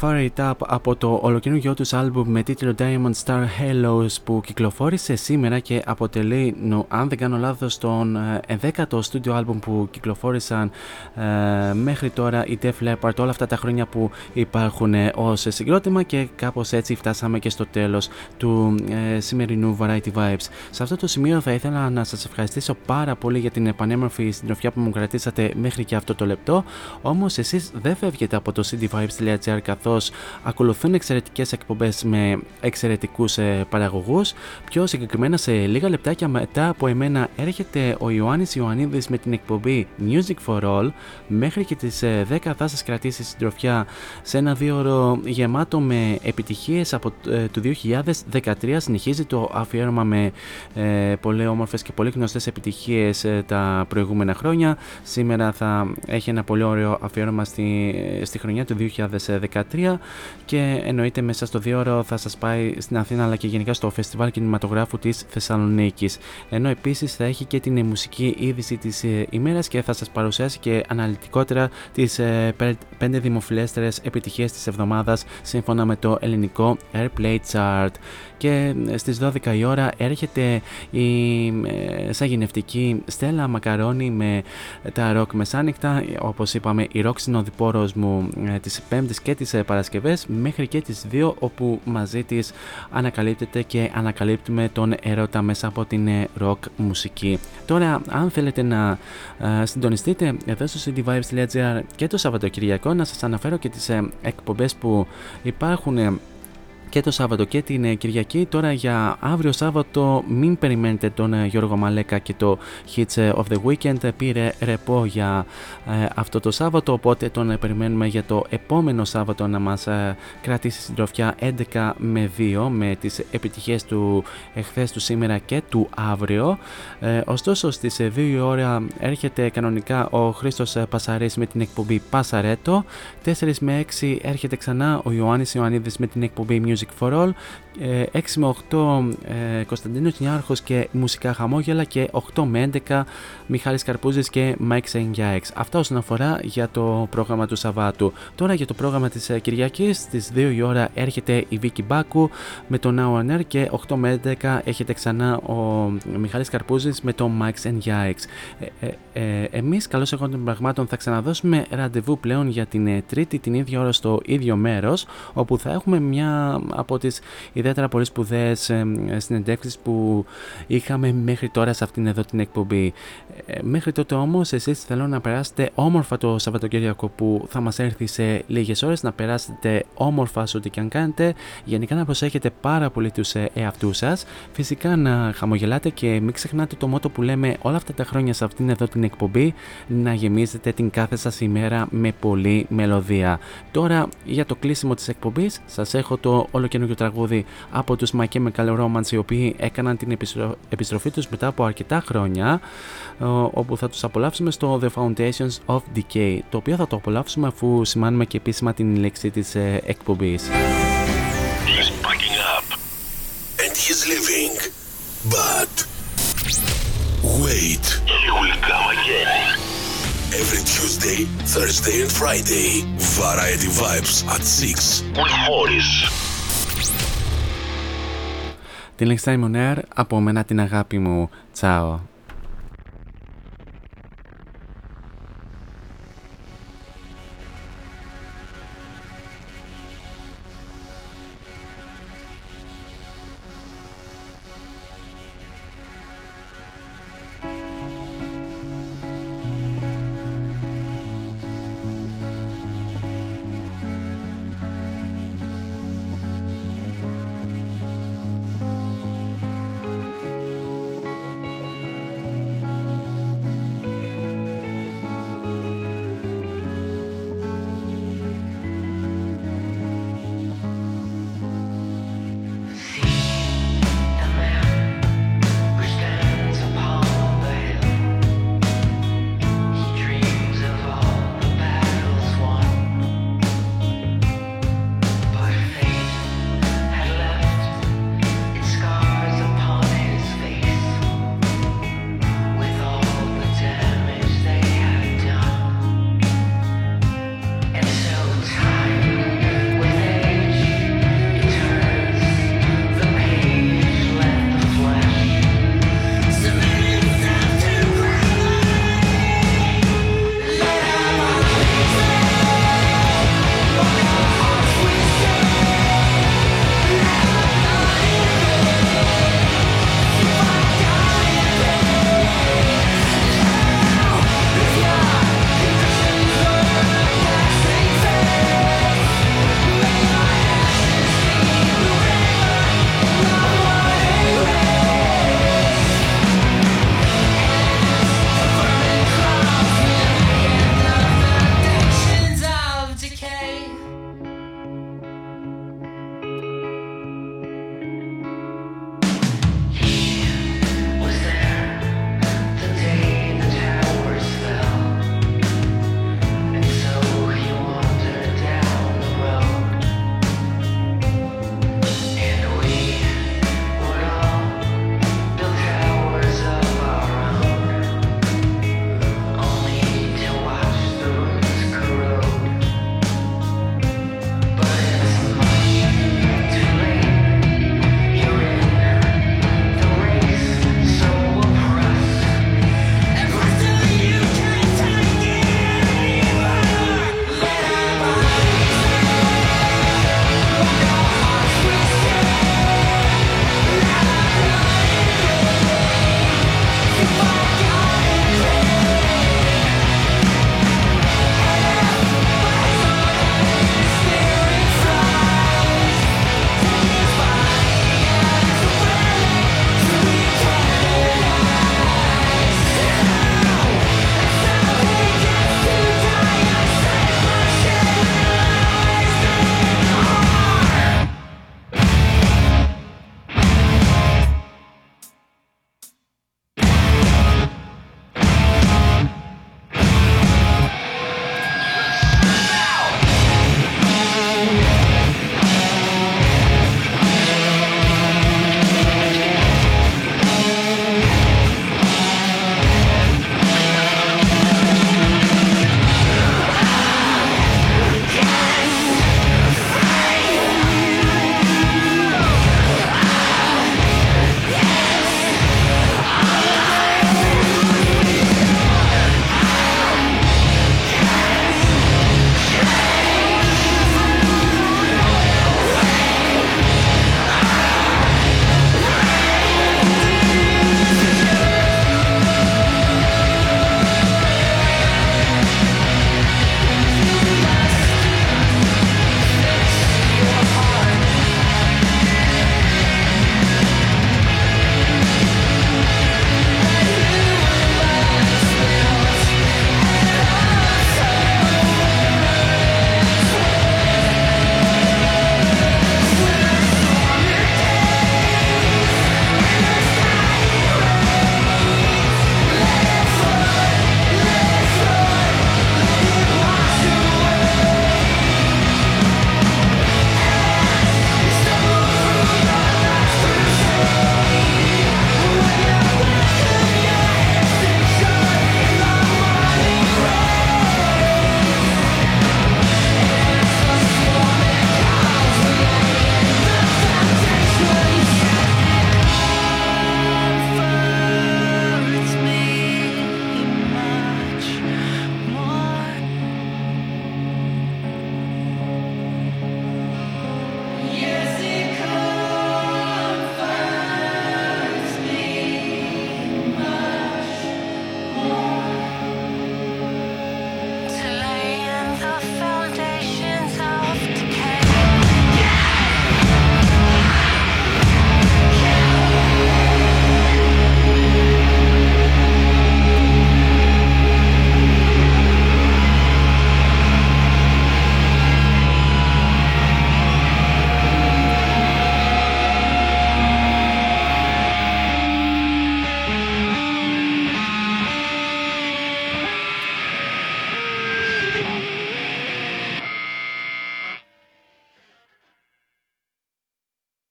Fire It Up από το ολοκαινούργιο τους άλμπουμ με τίτλο Diamond Star Halos που κυκλοφόρησε σήμερα και αποτελεί, νο, αν δεν κάνω λάθος, τον ε, 11ο στούντιο άλμπουμ που κυκλοφόρησαν ε, μέχρι τώρα η Def Leppard όλα αυτά τα χρόνια που υπάρχουν ε, ως συγκρότημα και κάπως έτσι φτάσαμε και στο τέλος του ε, σημερινού Variety Vibes. Σε αυτό το σημείο θα ήθελα να σας ευχαριστήσω πάρα πολύ για την επανέμορφη συντροφιά που μου κρατήσατε μέχρι και αυτό το λεπτό. Όμως εσείς δεν φεύγετε από το cdvibes.gr καθώς ακολουθούν εξαιρετικές εκπομπές με εξαιρετικούς ε, παραγωγούς. Πιο συγκεκριμένα σε λίγα λεπτάκια μετά από εμένα έρχεται ο Ιωάννης Ιωαννίδης με την εκπομπή Music for All. Μέχρι και τις 10 θα σας κρατήσει συντροφιά σε ένα δύο ώρο γεμάτο με επιτυχίες από ε, το 2013. Συνεχίζει το αφιέρωμα με ε, πολύ όμορφες και πολύ γνωστές επιτυχίες ε, τα προηγούμενα χρόνια. Σήμερα θα έχει ένα πολύ ωραίο αφιέρωμα στη, στη χρονιά του 2013 και εννοείται μέσα στο δύο ώρο θα σας πάει στην Αθήνα αλλά και γενικά στο Φεστιβάλ Κινηματογράφου της Θεσσαλονίκης. Ενώ επίσης θα έχει και την μουσική είδηση της ε, ημέρας και θα σας παρουσιάσει και αναλυτικότερα τις ε, πέντε δημοφιλέστερες επιτυχίες της εβδομάδας σύμφωνα με το ελληνικό Airplay Chart και στις 12 η ώρα έρχεται η ε, σαγηνευτική Στέλλα Μακαρόνι με τα ροκ μεσάνυχτα όπως είπαμε η ροκ συνοδοιπόρος μου ε, τις Πέμπτες και τις ε, Παρασκευές μέχρι και τις 2 όπου μαζί της ανακαλύπτετε και ανακαλύπτουμε τον έρωτα μέσα από την ροκ μουσική. Τώρα αν θέλετε να συντονιστείτε εδώ στο cityvibes.gr και το Σαββατοκυριακό να σας αναφέρω και τις εκπομπές που υπάρχουν και το Σάββατο και την Κυριακή. Τώρα για αύριο Σάββατο μην περιμένετε τον Γιώργο Μαλέκα και το Hits of the Weekend. Πήρε ρεπό για αυτό το Σάββατο, οπότε τον περιμένουμε για το επόμενο Σάββατο να μας κρατήσει στην τροφιά 11 με 2 με τις επιτυχίες του εχθές του σήμερα και του αύριο. ωστόσο στις 2 η ώρα έρχεται κανονικά ο Χρήστος Πασαρής με την εκπομπή Πασαρέτο. 4 με 6 έρχεται ξανά ο Ιωάννης Ιωαννίδης με την εκπομπή Music for All 6 ε, με 8 ε, Κωνσταντίνος Νιάρχος και μουσικά χαμόγελα και 8 με 11 Μιχάλης Καρπούζης και Mike Sengiax. Αυτά όσον αφορά για το πρόγραμμα του Σαββάτου. Τώρα για το πρόγραμμα της ε, Κυριακής στις 2 η ώρα έρχεται η Βίκη Μπάκου με το Now On Air και 8 με 11 έχετε ξανά ο Μιχάλης Καρπούζης με το Mike Sengiax. Ε, ε, ε, εμείς καλώς εγώ των πραγμάτων θα ξαναδώσουμε ραντεβού πλέον για την ε, τρίτη την ίδια ώρα στο ίδιο μέρος όπου θα έχουμε μια από τις ιδιαίτερα πολύ σπουδαίες συνεντεύξεις που είχαμε μέχρι τώρα σε αυτήν εδώ την εκπομπή. Ε, μέχρι τότε όμως, εσείς θέλω να περάσετε όμορφα το Σαββατοκύριακο που θα μας έρθει σε λίγες ώρες, να περάσετε όμορφα σε ό,τι και αν κάνετε. Γενικά να προσέχετε πάρα πολύ τους ε, εαυτούς σας. Φυσικά να χαμογελάτε και μην ξεχνάτε το μότο που λέμε όλα αυτά τα χρόνια σε αυτήν εδώ την εκπομπή να γεμίζετε την κάθε σας ημέρα με πολλή μελωδία. Τώρα για το κλείσιμο της εκπομπής σας έχω το ολοκαινούργιο τραγούδι από τους My Chemical Romance οι οποίοι έκαναν την επιστροφή τους μετά από αρκετά χρόνια όπου θα τους απολαύσουμε στο The Foundations of Decay το οποίο θα το απολαύσουμε αφού σημάνουμε και επίσημα την λέξη της ε, εκπομπής. He's packing up. And he's leaving. But wait. He will come again. Every Tuesday, Thursday and Friday Variety Vibes at 6 with Morris Την Next Time On Air, από μένα την αγάπη μου. Τσάω.